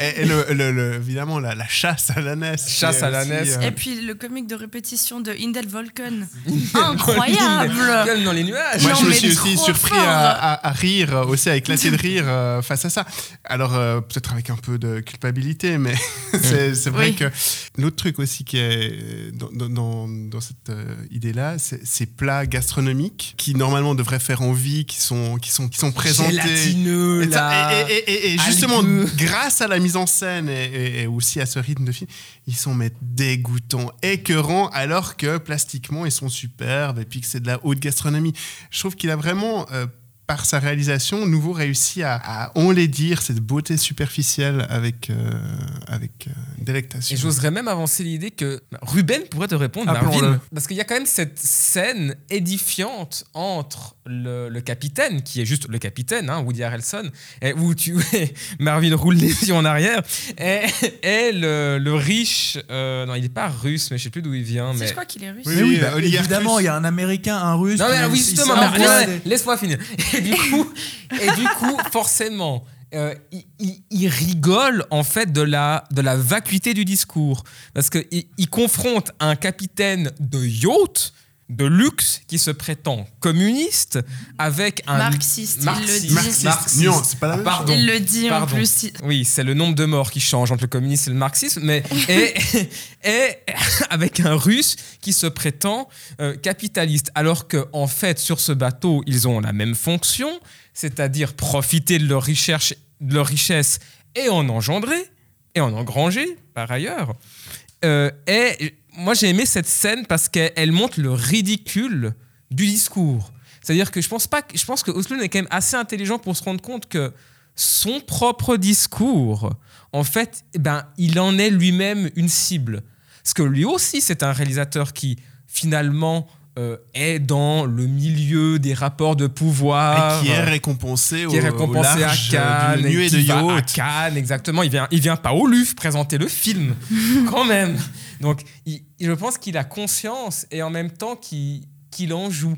S2: Et, et le, le- le- évidemment, la, la chasse à l'ânesse.
S3: Chasse à l'ânesse.
S2: euh,
S4: Et puis le comique de répétition de Indel Volken.
S3: Gueule
S4: Incroyable
S3: dans les nuages.
S2: Moi, je me suis aussi surpris à, rire, aussi à éclater de rire euh, face à ça. Alors, euh, peut-être avec un peu de culpabilité, mais c'est
S4: Ouais,
S2: vrai
S4: Oui.
S2: que l'autre truc aussi qui est dans, dans- cette euh, idée-là, c'est ces plats gastronomiques qui normalement devraient faire envie, qui sont, qui sont, qui sont présentés.
S3: Gélatineux,
S2: Et, ça-
S3: là.
S2: et- et- et- et justement, grâce à la mise en scène et aussi à ce rythme de film, ils sont mais dégoûtants, écœurants, alors que plastiquement, ils sont superbes et puis que c'est de la haute gastronomie. Je trouve qu'il a vraiment, euh, par sa réalisation, nouveau réussi à, à enlaidir cette beauté superficielle avec, euh, avec euh, délectation.
S3: Et j'oserais même avancer l'idée que Ruben pourrait te répondre. Marvin. Parce qu'il y a quand même cette scène édifiante entre le, le capitaine, qui est juste le capitaine, hein, Woody Harrelson, et où tu, Marvin roule les yeux en arrière, et, et le, le riche, euh, non, il n'est pas russe, mais je sais plus d'où il vient. Mais...
S4: je crois qu'il est russe.
S2: Oui,
S1: oui,
S2: oui,
S1: bah,
S2: oligarque
S1: évidemment, il y a un Américain, un Russe.
S3: Non, mais
S1: qui-
S3: oui,
S1: il
S3: justement,
S1: des-
S3: laisse-moi finir. Et du coup, et du coup forcément, euh, il, il- il rigole en fait de la, de la vacuité du discours. Parce qu'il il confronte un capitaine de yacht de luxe qui se prétend communiste avec un
S4: Marxiste, il le dit.
S2: Marxiste. Non, c'est pas la
S3: Ah,
S2: même
S3: pardon.
S4: Il le dit
S3: Pardon.
S4: en plus.
S3: Oui, c'est le nombre de morts qui change entre le communisme et le marxisme, mais et, et avec un russe qui se prétend euh, capitaliste, alors que en fait sur ce bateau ils ont la même fonction, c'est-à-dire profiter de leur de leur richesse et en engendrer et en engranger par ailleurs. Euh, et moi j'ai aimé cette scène parce qu'elle elle montre le ridicule du discours. C'est-à-dire que je pense pas, que- je pense que Osloon est quand même assez intelligent pour se rendre compte que son propre discours, en fait, eh ben, il en est lui-même une cible. Parce que lui aussi, c'est un réalisateur qui, finalement, euh, est dans le milieu des rapports de pouvoir.
S2: Et qui est récompensé
S3: qui est
S2: au- au
S3: récompensé
S2: large,
S3: à Cannes. et
S2: de
S3: qui va à. Cannes, exactement. Il vient, il vient pas au Louvre présenter le film, quand même. Donc, je pense qu'il a conscience et en même temps qu'il en joue.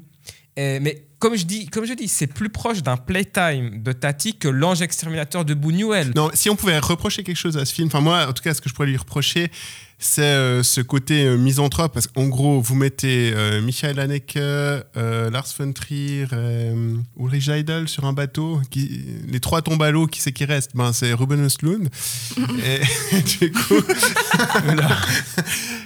S3: Mais comme je dis, comme je dis, c'est plus proche d'un playtime de Tati que l'ange exterminateur de Buñuel.
S2: Non, si on pouvait reprocher quelque chose à ce film, enfin moi, en tout cas, ce que je pourrais lui reprocher, c'est euh, ce côté euh, misanthrope, parce qu'en gros, vous mettez euh, Michael Haneke, euh, Lars von Trier, euh, Ulrich Heidel sur un bateau, qui, les trois tombent à l'eau, qui c'est qui reste? Ben, c'est Ruben Östlund. et, du coup,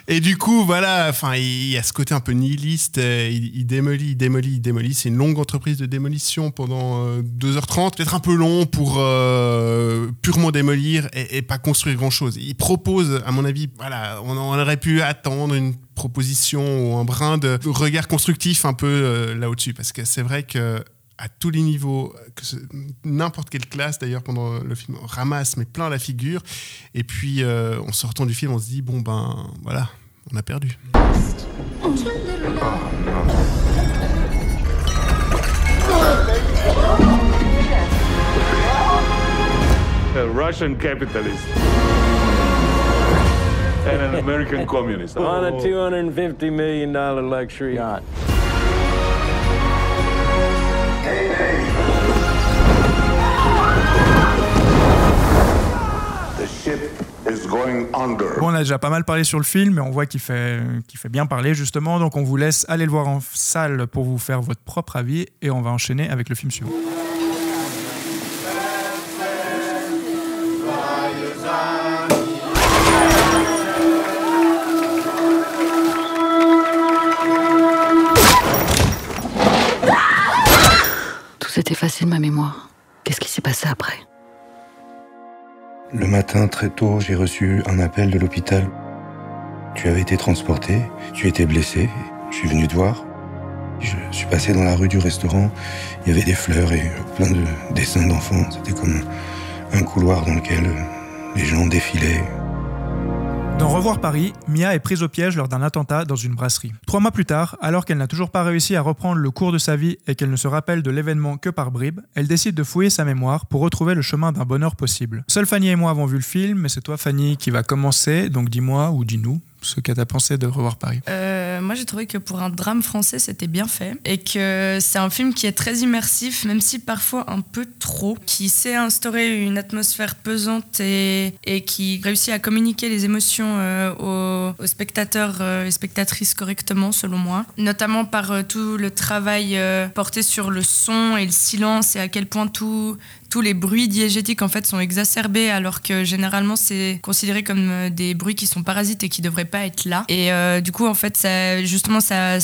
S2: et du coup, voilà, enfin, il y a ce côté un peu nihiliste, euh, il, démolit, il démolit, il démolit. C'est une longue entreprise de démolition pendant euh, 2h30, peut-être un peu long pour euh, purement démolir et, pas construire grand-chose. Il propose, à mon avis, voilà, on, on aurait pu attendre une proposition ou un brin de regard constructif un peu euh, là au-dessus, parce que c'est vrai que à tous les niveaux, que ce- n'importe quelle classe d'ailleurs pendant le film on ramasse mais plein la figure. Et puis euh, en sortant du film, on se dit bon ben voilà, on a perdu.
S9: A Russian capitalist and an American communist.
S10: On a $250 million luxury yacht.
S1: Bon, on a déjà pas mal parlé sur le film, mais on voit qu'il fait, qu'il fait bien parler justement. Donc on vous laisse aller le voir en salle pour vous faire votre propre avis et on va enchaîner avec le film suivant.
S11: Tout s'est effacé de ma mémoire. Qu'est-ce qui s'est passé après?
S12: Le matin, très tôt, j'ai reçu un appel de l'hôpital. Tu avais été transporté, tu étais blessé, je suis venu te voir. Je suis passé dans la rue du restaurant, il y avait des fleurs et plein de dessins d'enfants. C'était comme un couloir dans lequel les gens défilaient.
S1: Dans Revoir Paris, Mia est prise au piège lors d'un attentat dans une brasserie. Trois mois plus tard, alors qu'elle n'a toujours pas réussi à reprendre le cours de sa vie et qu'elle ne se rappelle de l'événement que par bribes, elle décide de fouiller sa mémoire pour retrouver le chemin d'un bonheur possible. Seule Fanny et moi avons vu le film, mais c'est toi Fanny qui va commencer, donc dis-moi ou dis-nous ce que t'as pensé de Revoir Paris?
S4: Euh, moi, j'ai trouvé que pour un drame français, c'était bien fait. Et que c'est un film qui est très immersif, même si parfois un peu trop, qui sait instaurer une atmosphère pesante et, qui réussit à communiquer les émotions euh, aux, spectateurs euh, et spectatrices correctement, selon moi. Notamment par tout le travail porté sur le son et le silence et à quel point tout tous les bruits diégétiques en fait sont exacerbés alors que généralement c'est considéré comme euh, des bruits qui sont parasites et qui devraient pas être là. Et euh, du coup en fait justement ça,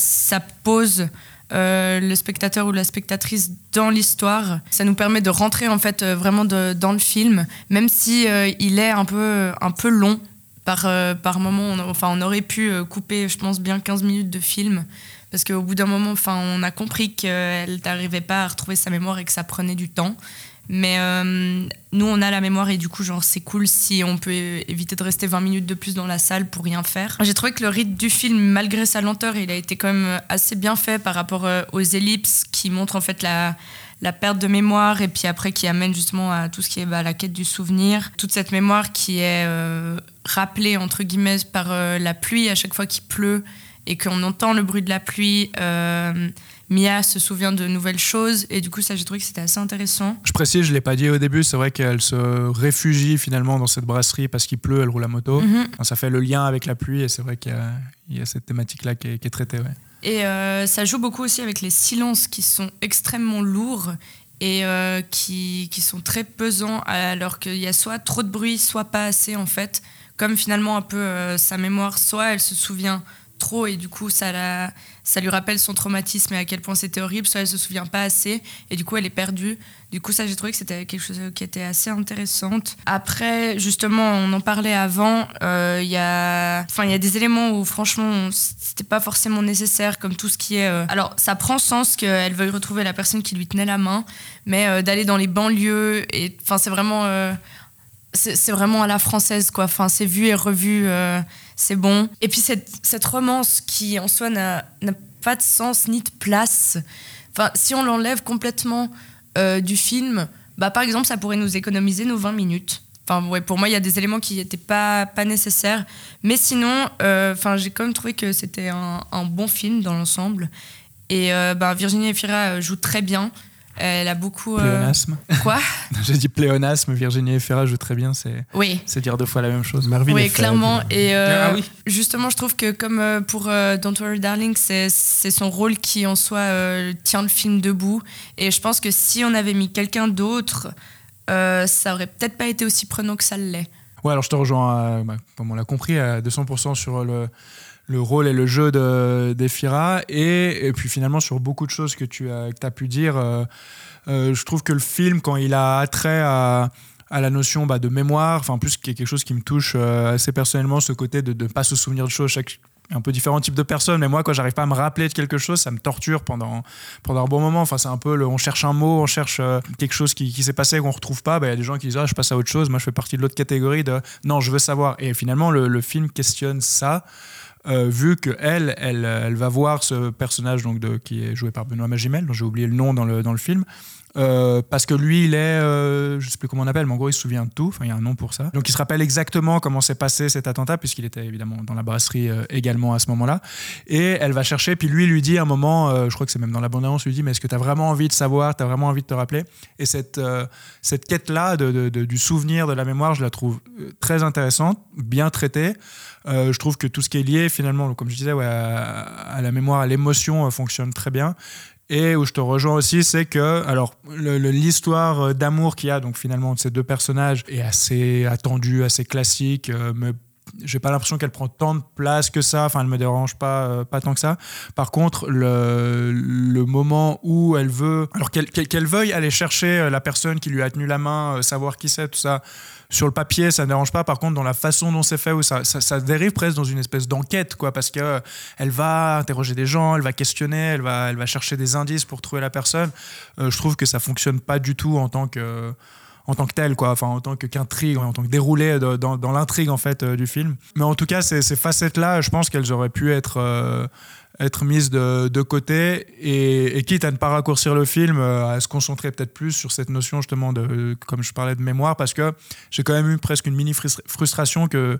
S4: pose euh, le spectateur ou la spectatrice dans l'histoire. Ça nous permet de rentrer en fait vraiment dans le film, même si il est un peu, un peu long. Par, par moment, on, enfin, on aurait pu couper, je pense, bien 15 minutes de film. Parce qu'au bout d'un moment, enfin, on a compris qu'elle n'arrivait pas à retrouver sa mémoire et que ça prenait du temps. Mais euh, nous, on a la mémoire et du coup, genre, c'est cool si on peut éviter de rester 20 minutes de plus dans la salle pour rien faire. J'ai trouvé que le rythme du film, malgré sa lenteur, il a été quand même assez bien fait par rapport euh, aux ellipses qui montrent en fait la, la perte de mémoire et puis après qui amène justement à tout ce qui est bah, la quête du souvenir. Toute cette mémoire qui est euh, rappelée, entre guillemets, par euh, la pluie à chaque fois qu'il pleut et qu'on entend le bruit de la pluie. euh, Mia se souvient de nouvelles choses et du coup ça j'ai trouvé que c'était assez intéressant.
S1: Je précise, je l'ai pas dit au début, c'est vrai qu'elle se réfugie finalement dans cette brasserie parce qu'il pleut, elle roule à moto.
S4: Mhm.
S1: Enfin, ça fait le lien avec la pluie et c'est vrai qu'il y a, il y a cette thématique-là qui est, qui est traitée. Ouais.
S4: Et euh, ça joue beaucoup aussi avec les silences qui sont extrêmement lourds et euh, qui, qui sont très pesants alors qu'il y a soit trop de bruit, soit pas assez en fait. Comme finalement un peu euh, sa mémoire, soit elle se souvient et du coup ça, lui rappelle son traumatisme et à quel point c'était horrible, soit elle se souvient pas assez et du coup elle est perdue. Du coup ça j'ai trouvé que c'était quelque chose qui était assez intéressante. Après justement on en parlait avant, euh, il y a, y a des éléments où franchement c'était pas forcément nécessaire comme tout ce qui est. euh, Alors ça prend sens qu'elle veuille retrouver la personne qui lui tenait la main, mais euh, d'aller dans les banlieues enfin c'est vraiment c'est vraiment à la française quoi enfin c'est vu et revu c'est bon et puis cette, cette romance qui en soi n'a pas de sens ni de place enfin si on l'enlève complètement euh, du film bah par exemple ça pourrait nous économiser nos 20 minutes Enfin, ouais, pour moi, il y a des éléments qui n'étaient pas, pas nécessaires. Mais sinon, euh, enfin, j'ai quand même trouvé que c'était un, bon film dans l'ensemble. Et euh, ben, Virginie Efira euh, joue très bien. Elle a beaucoup. euh,
S1: Pléonasme.
S4: Quoi
S1: J'ai dit pléonasme, Virginie Efira joue très bien, c'est
S4: Oui.
S1: c'est dire deux fois la même chose.
S2: Marvin
S4: Oui, clairement. Et euh,
S3: Ah oui.
S4: justement, je trouve que comme euh, pour euh, Don't Worry Darling, c'est son rôle qui en soi euh, tient le film debout. Et je pense que si on avait mis quelqu'un d'autre, euh, ça aurait peut-être pas été aussi prenant que ça l'est.
S1: Ouais, alors je te rejoins, bah, comme on l'a compris, à 200% sur le, le rôle et le jeu de- d'Efira. Et, et puis finalement, sur beaucoup de choses que tu as, que as pu dire, euh, euh, je trouve que le film, quand il a attrait à, à la notion bah, de mémoire, enfin, en plus, qui est quelque chose qui me touche euh, assez personnellement, ce côté de ne pas se souvenir de choses, chaque un peu différents types de personnes, mais moi, quand j'arrive pas à me rappeler de quelque chose, ça me torture pendant, pendant un bon moment. Enfin, c'est un peu, le, on cherche un mot, on cherche quelque chose qui, s'est passé qu'on retrouve pas. Bah, Il y a des gens qui disent, ah, je passe à autre chose. Moi, je fais partie de l'autre catégorie de, non, je veux savoir. Et finalement, le, le film questionne ça. Euh, vu que elle, elle, elle va voir ce personnage donc qui est joué par Benoît Magimel, dont j'ai oublié le nom dans le, dans le film, euh, parce que lui, il est, euh, je sais plus comment on appelle, mais en gros, il se souvient de tout. Enfin, il y a un nom pour ça. Donc, il se rappelle exactement comment s'est passé cet attentat, puisqu'il était évidemment dans la brasserie euh, également à ce moment-là. Et elle va chercher, puis lui, lui dit à un moment, euh, je crois que c'est même dans l'abondance, lui dit, mais est-ce que tu as vraiment envie de savoir, tu as vraiment envie de te rappeler? Et cette, cette quête-là de, du souvenir, de la mémoire, je la trouve très intéressante, bien traitée. Je trouve que tout ce qui est lié, finalement, comme je disais, à, la mémoire, à l'émotion, fonctionne très bien. Et où je te rejoins aussi, c'est que alors l'histoire euh, d'amour qu'il y a donc finalement de ces deux personnages est assez attendue, assez classique. Euh, me j'ai pas l'impression qu'elle prend tant de place que ça. Enfin, elle me dérange pas, euh, pas tant que ça. Par contre, le, le moment où elle veut, alors qu'elle veuille aller chercher euh, la personne qui lui a tenu la main, euh, savoir qui c'est, tout ça. Sur le papier, ça ne dérange pas. Par contre, dans la façon dont c'est fait, où ça, ça, dérive presque dans une espèce d'enquête, quoi, parce que elle va interroger des gens, elle va questionner, elle va, elle va chercher des indices pour trouver la personne. Je trouve que ça fonctionne pas du tout en tant que en tant que tel, quoi, enfin en tant qu'intrigue, en tant que déroulé dans, dans l'intrigue en fait euh, du film. Mais en tout cas, ces, facettes-là, je pense qu'elles auraient pu être euh, être mises de, de côté et, quitte à ne pas raccourcir le film, euh, à se concentrer peut-être plus sur cette notion justement de, comme je parlais de mémoire, parce que j'ai quand même eu presque une mini frustra- frustration que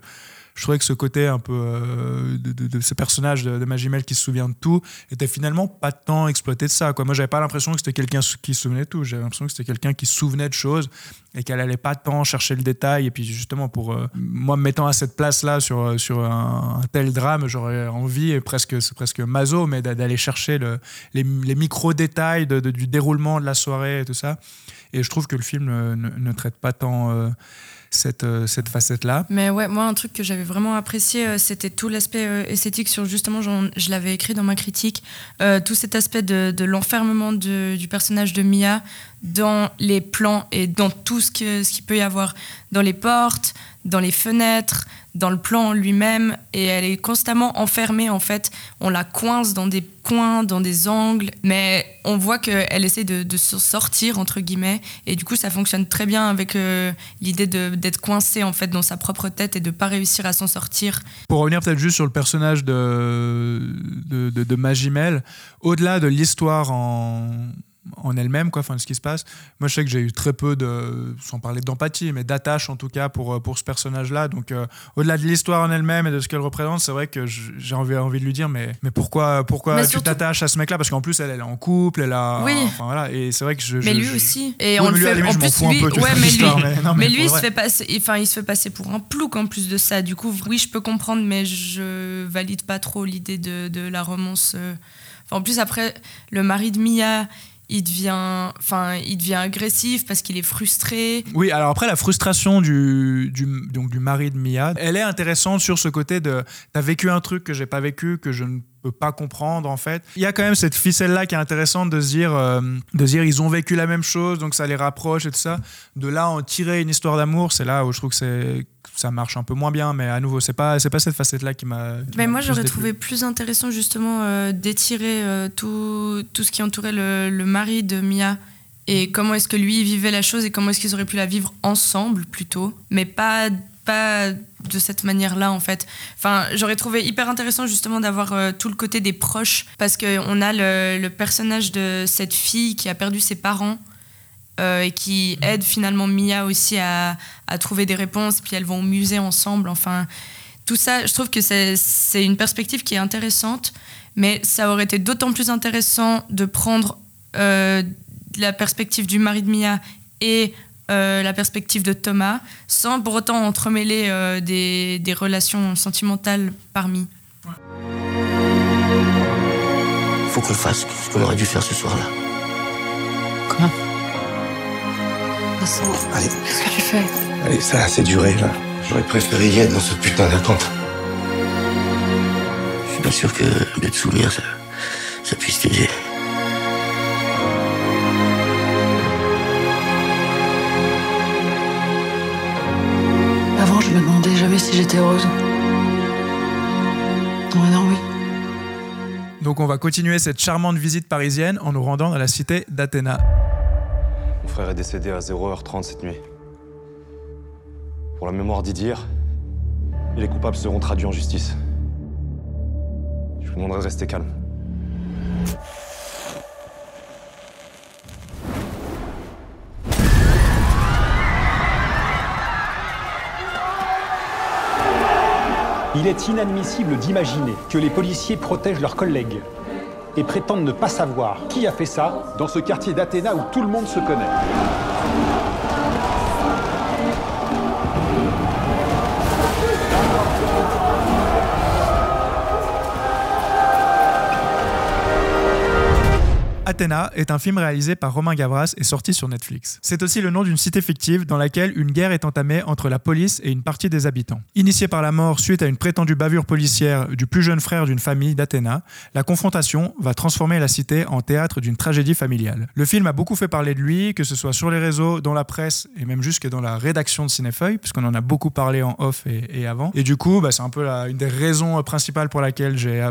S1: je trouvais que ce côté un peu euh, de, de, ce personnage de, de Magimel qui se souvient de tout était finalement pas tant exploité de ça. Quoi. Moi, j'avais pas l'impression que c'était quelqu'un qui se souvenait de tout. J'avais l'impression que c'était quelqu'un qui se souvenait de choses et qu'elle allait pas tant chercher le détail. Et puis justement, pour euh, moi, me mettant à cette place-là sur, sur un, tel drame, j'aurais envie, et presque, c'est presque maso, mais d'aller chercher le, les, micro-détails du déroulement de la soirée et tout ça. Et je trouve que le film ne, traite pas tant euh, cette, euh, cette facette-là.
S4: Mais ouais, moi, un truc que j'avais vraiment apprécié, euh, c'était tout l'aspect euh, esthétique sur justement, je l'avais écrit dans ma critique, tout cet aspect de, l'enfermement du personnage de Mia dans les plans et dans tout ce ce qu'il peut y avoir, dans les portes, dans les fenêtres, dans le plan lui-même et elle est constamment enfermée en fait. On la coince dans des coins, dans des angles, mais on voit qu'elle essaie de, de sortir entre guillemets et du coup ça fonctionne très bien avec euh, l'idée d'être coincée en fait dans sa propre tête et de pas réussir à s'en sortir.
S1: Pour revenir peut-être juste sur le personnage de, de, de, de Magimel, au-delà de l'histoire en en elle-même, quoi, enfin, ce qui se passe. Moi, je sais que j'ai eu très peu de, sans parler d'empathie, mais d'attache en tout cas pour, pour ce personnage-là. Donc, euh, au-delà de l'histoire en elle-même et de ce qu'elle représente, c'est vrai que j'ai envie, envie de lui dire, mais, mais pourquoi, pourquoi mais tu t'attaches à ce mec-là? Parce qu'en plus, elle, elle est en couple, elle a.
S4: Oui.
S1: Enfin, voilà, et c'est vrai que je.
S4: Mais
S1: je,
S4: lui
S1: je...
S4: aussi. Et
S1: oui,
S4: on le fait.
S1: Lui,
S4: en plus, lui,
S1: peu,
S4: ouais, mais lui,
S1: mais, non,
S4: mais lui il, se fait passer, enfin, il se fait passer pour un plouc en plus de ça. Du coup, oui, je peux comprendre, mais je valide pas trop l'idée de, de la romance. euh. Enfin, en plus, après, le mari de Mia il devient, enfin, il devient agressif parce qu'il est frustré.
S1: Oui, alors après la frustration du, donc du mari de Mia, elle est intéressante sur ce côté de t'as vécu un truc que j'ai pas vécu, que je ne peux pas comprendre en fait. Il y a quand même cette ficelle là qui est intéressante de se dire, euh, de se dire ils ont vécu la même chose donc ça les rapproche et tout ça. De là en tirer une histoire d'amour, c'est là où je trouve que c'est ça marche un peu moins bien, mais à nouveau c'est pas c'est pas cette facette là qui m'a.
S4: Mais moi j'aurais trouvé plus intéressant justement euh, d'étirer euh, tout tout ce qui entourait le, le mari de Mia et comment est-ce que lui vivait la chose et comment est-ce qu'ils auraient pu la vivre ensemble plutôt, mais pas pas de cette manière-là en fait. Enfin, j'aurais trouvé hyper intéressant justement d'avoir euh, tout le côté des proches parce que on a le, personnage de cette fille qui a perdu ses parents euh, et qui aide finalement Mia aussi à, à, trouver des réponses. Puis elles vont au musée ensemble. Enfin, tout ça, je trouve que c'est une perspective qui est intéressante, mais ça aurait été d'autant plus intéressant de prendre euh, la perspective du mari de Mia et euh, la perspective de Thomas, sans pour autant entremêler euh, des, des, relations sentimentales parmi.
S13: Faut qu'on fasse ce qu'on aurait dû faire ce soir-là.
S14: Quoi
S13: Vincent,
S14: allez. Qu'est-ce que tu fais
S12: Allez, ça a assez duré, là. J'aurais préféré y être dans ce putain d'attente.
S13: Je suis pas sûr que d'être souvenir, ça, ça puisse t'aider.
S14: Me demandais jamais si j'étais heureuse. Maintenant, oui.
S1: Donc on va continuer cette charmante visite parisienne en nous rendant dans la cité d'Athéna.
S15: Mon frère est décédé à 0h30 cette nuit. Pour la mémoire d'Idir, les coupables seront traduits en justice. Je vous demanderai de rester calme.
S16: Il est inadmissible d'imaginer que les policiers protègent leurs collègues et prétendent ne pas savoir qui a fait ça dans ce quartier d'Athéna où tout le monde se connaît.
S1: Athéna est un film réalisé par Romain Gavras et sorti sur Netflix. C'est aussi le nom d'une cité fictive dans laquelle une guerre est entamée entre la police et une partie des habitants. Initié par la mort suite à une prétendue bavure policière du plus jeune frère d'une famille d'Athéna, la confrontation va transformer la cité en théâtre d'une tragédie familiale. Le film a beaucoup fait parler de lui, que ce soit sur les réseaux, dans la presse et même jusque dans la rédaction de Cinéfeuille, puisqu'on en a beaucoup parlé en off et, avant. Et du coup, bah, c'est un peu la, une des raisons principales pour laquelle j'ai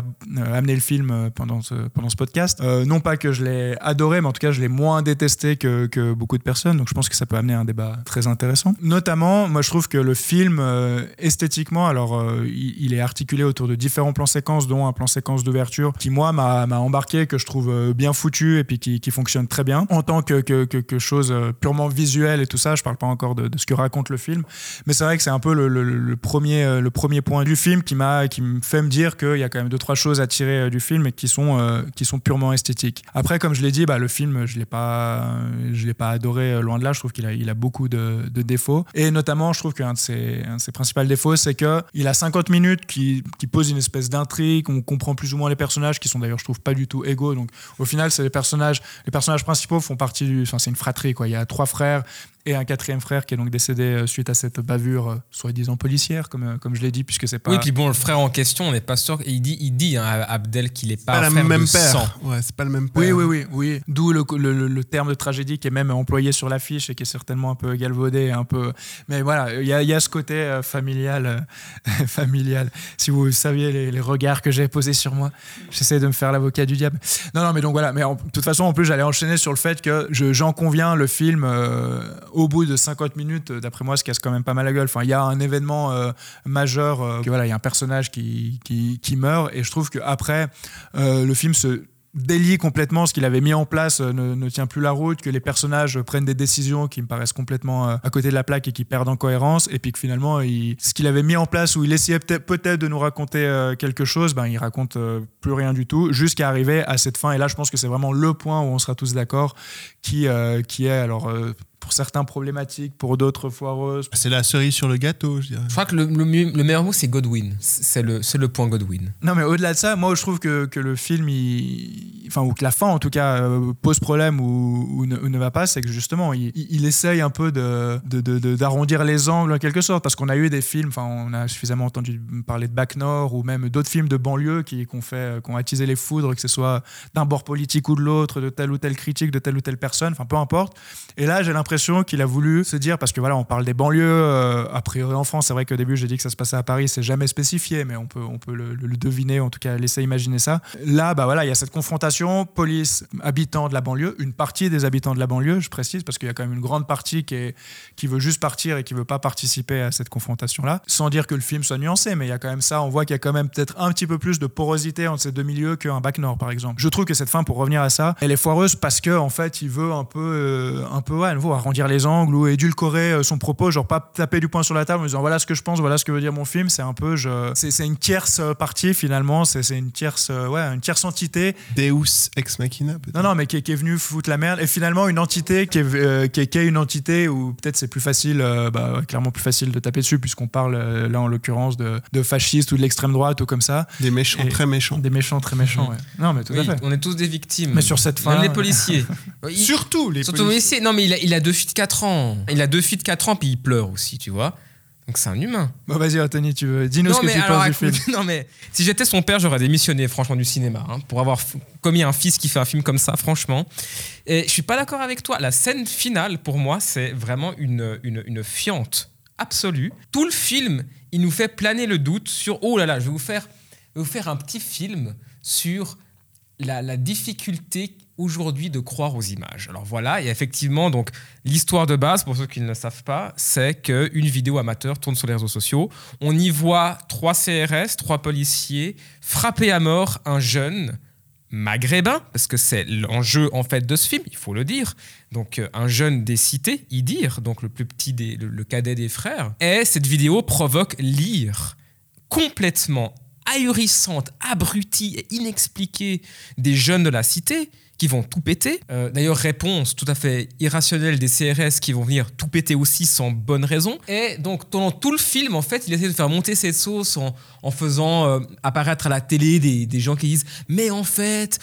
S1: amené le film pendant ce, pendant ce podcast. Euh, non pas que je l'ai adoré, mais en tout cas, je l'ai moins détesté que, que beaucoup de personnes. Donc, je pense que ça peut amener un débat très intéressant. Notamment, moi, je trouve que le film, euh, esthétiquement, alors, euh, il, est articulé autour de différents plans séquences, dont un plan séquence d'ouverture qui, moi, m'a embarqué, que je trouve euh, bien foutu et puis qui, qui fonctionne très bien. En tant que, que, que, chose purement visuelle et tout ça, je parle pas encore de, ce que raconte le film, mais c'est vrai que c'est un peu le, le- premier, le premier point du film qui m'a qui me fait me dire qu'il y a quand même deux trois choses à tirer du film et qui sont qui sont purement esthétiques. Après, comme je l'ai dit, bah, le film je je l'ai pas adoré euh, loin de là. Je trouve qu'il a beaucoup de, défauts et notamment je trouve qu'un de ses principaux défauts c'est que il a 50 minutes qui qui pose une espèce d'intrigue. On comprend plus ou moins les personnages qui sont d'ailleurs je trouve pas du tout égaux. Donc au final c'est les personnages les personnages principaux font partie du enfin c'est une fratrie quoi. Il y a trois frères et un quatrième frère qui est donc décédé euh, suite à cette bavure euh, soi-disant policière, comme, euh, comme je l'ai dit, puisque c'est pas.
S3: Oui, puis bon, le frère en question, on n'est pas sûr. Il dit, il dit hein, à Abdel qu'il n'est pas,
S2: Pas
S3: frère
S2: même
S3: de
S2: père.
S3: sang.
S2: Ouais, c'est pas le même père.
S1: Oui, oui, oui, oui. D'où le, le, le- terme de tragédie qui est même employé sur l'affiche et qui est certainement un peu galvaudé, un peu. Mais voilà, il y a, il y a ce côté familial, familial. Si vous saviez les, les regards que j'ai posés sur moi, j'essaie de me faire l'avocat du diable. Non, non, mais donc voilà. Mais de toute façon, en plus, j'allais enchaîner sur le fait que je- j'en conviens, le film, euh, au bout de 50 minutes, euh, d'après moi, se casse quand même pas mal la gueule. Enfin, il y a un événement euh, majeur, euh, que voilà, il y a un personnage qui, qui, meurt, et je trouve qu'après, le film se délie complètement ce qu'il avait mis en place ne, tient plus la route, que les personnages prennent des décisions qui me paraissent complètement à côté de la plaque et qui perdent en cohérence, et puis que finalement, ce qu'il avait mis en place où il essayait peut-être de nous raconter quelque chose, ben, il raconte plus rien du tout, jusqu'à arriver à cette fin. Et là, je pense que c'est vraiment le point où on sera tous d'accord, qui, qui est alors pour certains problématique, pour d'autres foireuse.
S2: C'est la cerise sur le gâteau, je dirais.
S3: Je crois que le, le mieux- le meilleur mot, c'est Godwin. C'est le, point Godwin.
S1: Non, mais au-delà de ça, moi, je trouve que, que le film, il- enfin, ou que la fin, en tout cas, euh, pose problème ou, ou ne, ou ne va pas, c'est que justement, il, essaye un peu de, de- de- de- d'arrondir les angles en quelque sorte, parce qu'on a eu des films, enfin, on a suffisamment entendu parler de Bac Nord ou même d'autres films de banlieue qui, qui ont fait, qui ont attisé les foudres, que ce soit d'un bord politique ou de l'autre, de telle ou telle critique, de telle ou telle personne, enfin, peu importe. Et là, j'ai l'impression qu'il a voulu se dire, parce que voilà, on parle des banlieues, euh, a priori en France, c'est vrai qu'au début, j'ai dit que ça se passait à Paris, c'est jamais spécifié, mais on peut, on peut le, le- deviner, en tout cas, laisser imaginer ça. Là, bah voilà, il y a cette confrontation, police, habitants de la banlieue, une partie des habitants de la banlieue, je précise, parce qu'il y a quand même une grande partie qui, est, qui veut juste partir et qui veut pas participer à cette confrontation-là, sans dire que le film soit nuancé, mais il y a quand même ça, on voit qu'il y a quand même peut-être un petit peu plus de porosité entre ces deux milieux qu'un bac nord, par exemple. Je trouve que cette fin, pour revenir à ça, elle est foireuse parce que en fait, il veut un peu, euh, un peu, ouais, à nouveau, arrondir les angles ou édulcorer euh, son propos, genre pas taper du poing sur la table en disant voilà ce que je pense, voilà ce que veut dire mon film. C'est un peu, je, c'est, c'est une tierce euh, partie finalement, c'est, c'est une tierce, euh, ouais, une tierce entité.
S2: Deus ex machina, peut-être.
S1: Non, non, mais qui est, qui est venu foutre la merde. Et finalement, une entité qui est, euh, qui est, qui est une entité où peut-être c'est plus facile, euh, bah, ouais, clairement plus facile de taper dessus, puisqu'on parle euh, là en l'occurrence de, de fascistes ou de l'extrême droite ou comme ça.
S2: Des méchants
S1: Et-
S2: très méchants.
S1: Des méchants très méchants, ouais. Non, mais tout à fait.
S3: on est tous des victimes.
S1: Mais sur cette
S3: Même
S1: fin-
S3: les policiers. Il-
S2: Surtout les
S3: Surtout les policiers. Non, mais il a, il a deux filles de 4 ans. Il a deux filles de 4 ans, puis il pleure aussi, tu vois. Donc c'est un humain.
S1: Bon, vas-y, Anthony, tu veux. Dis-nous ce que tu penses du film.
S3: Non, mais si j'étais son père, j'aurais démissionné, franchement, du cinéma. hein, pour avoir commis un fils qui fait un film comme ça, franchement. Et je suis pas d'accord avec toi. La scène finale, pour moi, c'est vraiment une, une, une fiente absolue. Tout le film, il nous fait planer le doute sur oh là là, je vais vous faire, vais vous faire un petit film sur la, la difficulté aujourd'hui de croire aux images. Alors voilà, et effectivement, donc l'histoire de base, pour ceux qui ne le savent pas, c'est qu'une vidéo amateur tourne sur les réseaux sociaux. On y voit trois CRS, trois policiers frapper à mort un jeune maghrébin, parce que c'est l'enjeu en fait de ce film, il faut le dire. Donc euh, un jeune des cités, Idir, donc le plus petit des, le, cadet des frères. Et cette vidéo provoque l'ire complètement ahurissante, abrutie et inexpliquée des jeunes de la cité qui vont tout péter. Euh, D'ailleurs, réponse tout à fait irrationnelle des CRS qui vont venir tout péter aussi sans bonne raison. Et donc, pendant tout le film, en fait, il essaie de faire monter cette sauce en, faisant euh, apparaître à la télé des, des gens qui disent Mais en fait,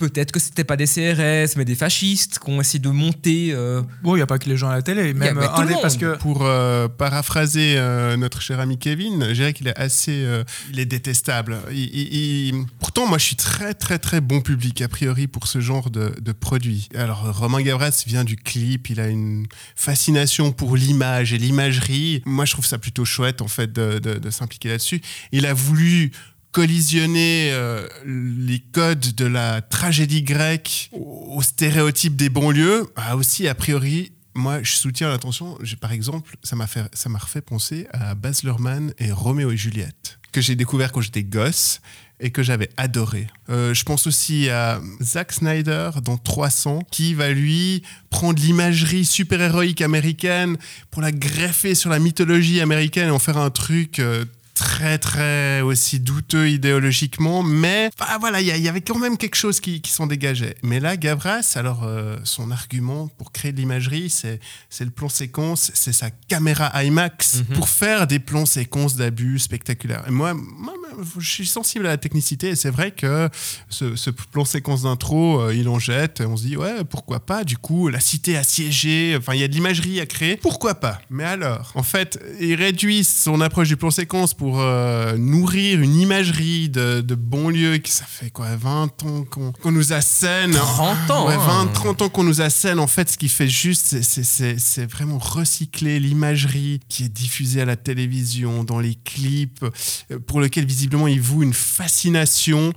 S3: peut-être que c'était pas des CRS, mais des fascistes qui ont essayé de monter. euh,
S1: Bon, il n'y a pas que les gens à la télé, même
S3: mais tout
S1: un
S3: le
S1: des- parce que
S2: Pour euh, paraphraser euh, notre cher ami Kevin, je dirais qu'il est assez. euh, il est détestable. Il- il- il- Pourtant, moi, je suis très, très, très bon public, a priori, pour ce genre de, de produit. Alors, Romain Gavras vient du clip, il a une fascination pour l'image et l'imagerie. Moi, je trouve ça plutôt chouette, en fait, de, de- de s'impliquer là-dessus. Il a voulu collisionner euh, les codes de la tragédie grecque aux stéréotypes des banlieues, a aussi a priori moi, je soutiens l'intention. Par exemple, ça m'a fait, ça m'a refait penser à Baz Luhrmann et Roméo et Juliette, que j'ai découvert quand j'étais gosse et que j'avais adoré. Euh, je pense aussi à Zack Snyder dans 300, qui va lui prendre l'imagerie super-héroïque américaine pour la greffer sur la mythologie américaine et en faire un truc euh, très très aussi douteux idéologiquement, mais enfin, voilà, il y, avait quand même quelque chose qui, qui s'en dégageait. Mais là, Gavras, alors euh, son argument pour créer de l'imagerie, c'est le plan séquence, c'est sa caméra IMAX pour faire des plans séquences d'abus spectaculaires. Et moi, moi, je suis sensible à la technicité et c'est vrai que ce, ce plan séquence d'intro, euh, il en jette, et on se dit ouais, pourquoi pas? Du coup, la cité assiégée, enfin, il y a de l'imagerie à créer, pourquoi pas? Mais alors, en fait, il réduit son approche du plan séquence pour euh, nourrir une imagerie de, de banlieue qui ça fait quoi 20 ans qu'on qu'on nous assène
S3: 30 ans,
S2: ouais,
S3: hein.
S2: 20 30 ans qu'on nous assène en fait ce qui fait juste c'est vraiment recycler l'imagerie qui est diffusée à la télévision dans les clips euh, pour lequel visiblement il voue une fascination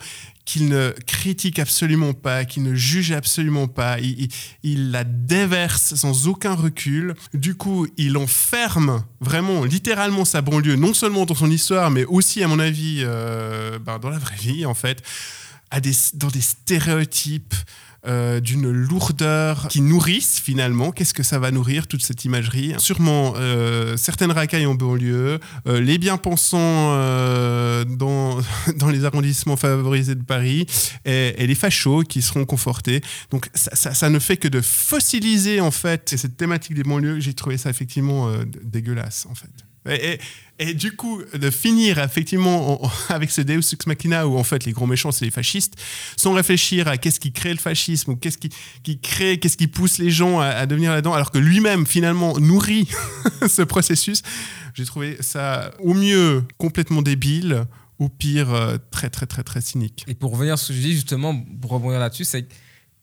S2: qu'il ne critique absolument pas, qu'il ne juge absolument pas, il, la déverse sans aucun recul. Du coup, il enferme vraiment, littéralement, sa banlieue, non seulement dans son histoire, mais aussi, à mon avis, euh, ben, dans la vraie vie, en fait, dans des stéréotypes. Euh, d'une lourdeur qui nourrissent finalement. Qu'est-ce que ça va nourrir toute cette imagerie? Sûrement euh, certaines racailles en banlieue, euh, les bien-pensants euh, dans, dans les arrondissements favorisés de Paris et, et les fachos qui seront confortés. Donc ça, ça- ça ne fait que de fossiliser en fait et cette thématique des banlieues. J'ai trouvé ça effectivement euh, dégueulasse en fait. Et, du coup, de finir effectivement en- avec ce Deus Ex Machina où en fait les gros méchants c'est les fascistes, sans réfléchir à qu'est-ce qui crée le fascisme ou qu'est-ce qui, qui crée, qu'est-ce qui pousse les gens à, devenir là-dedans, alors que lui-même finalement nourrit ce processus, j'ai trouvé ça au mieux complètement débile, au pire euh, très très très très cynique.
S3: Et pour revenir sur ce que je dis, justement, pour rebondir là-dessus, c'est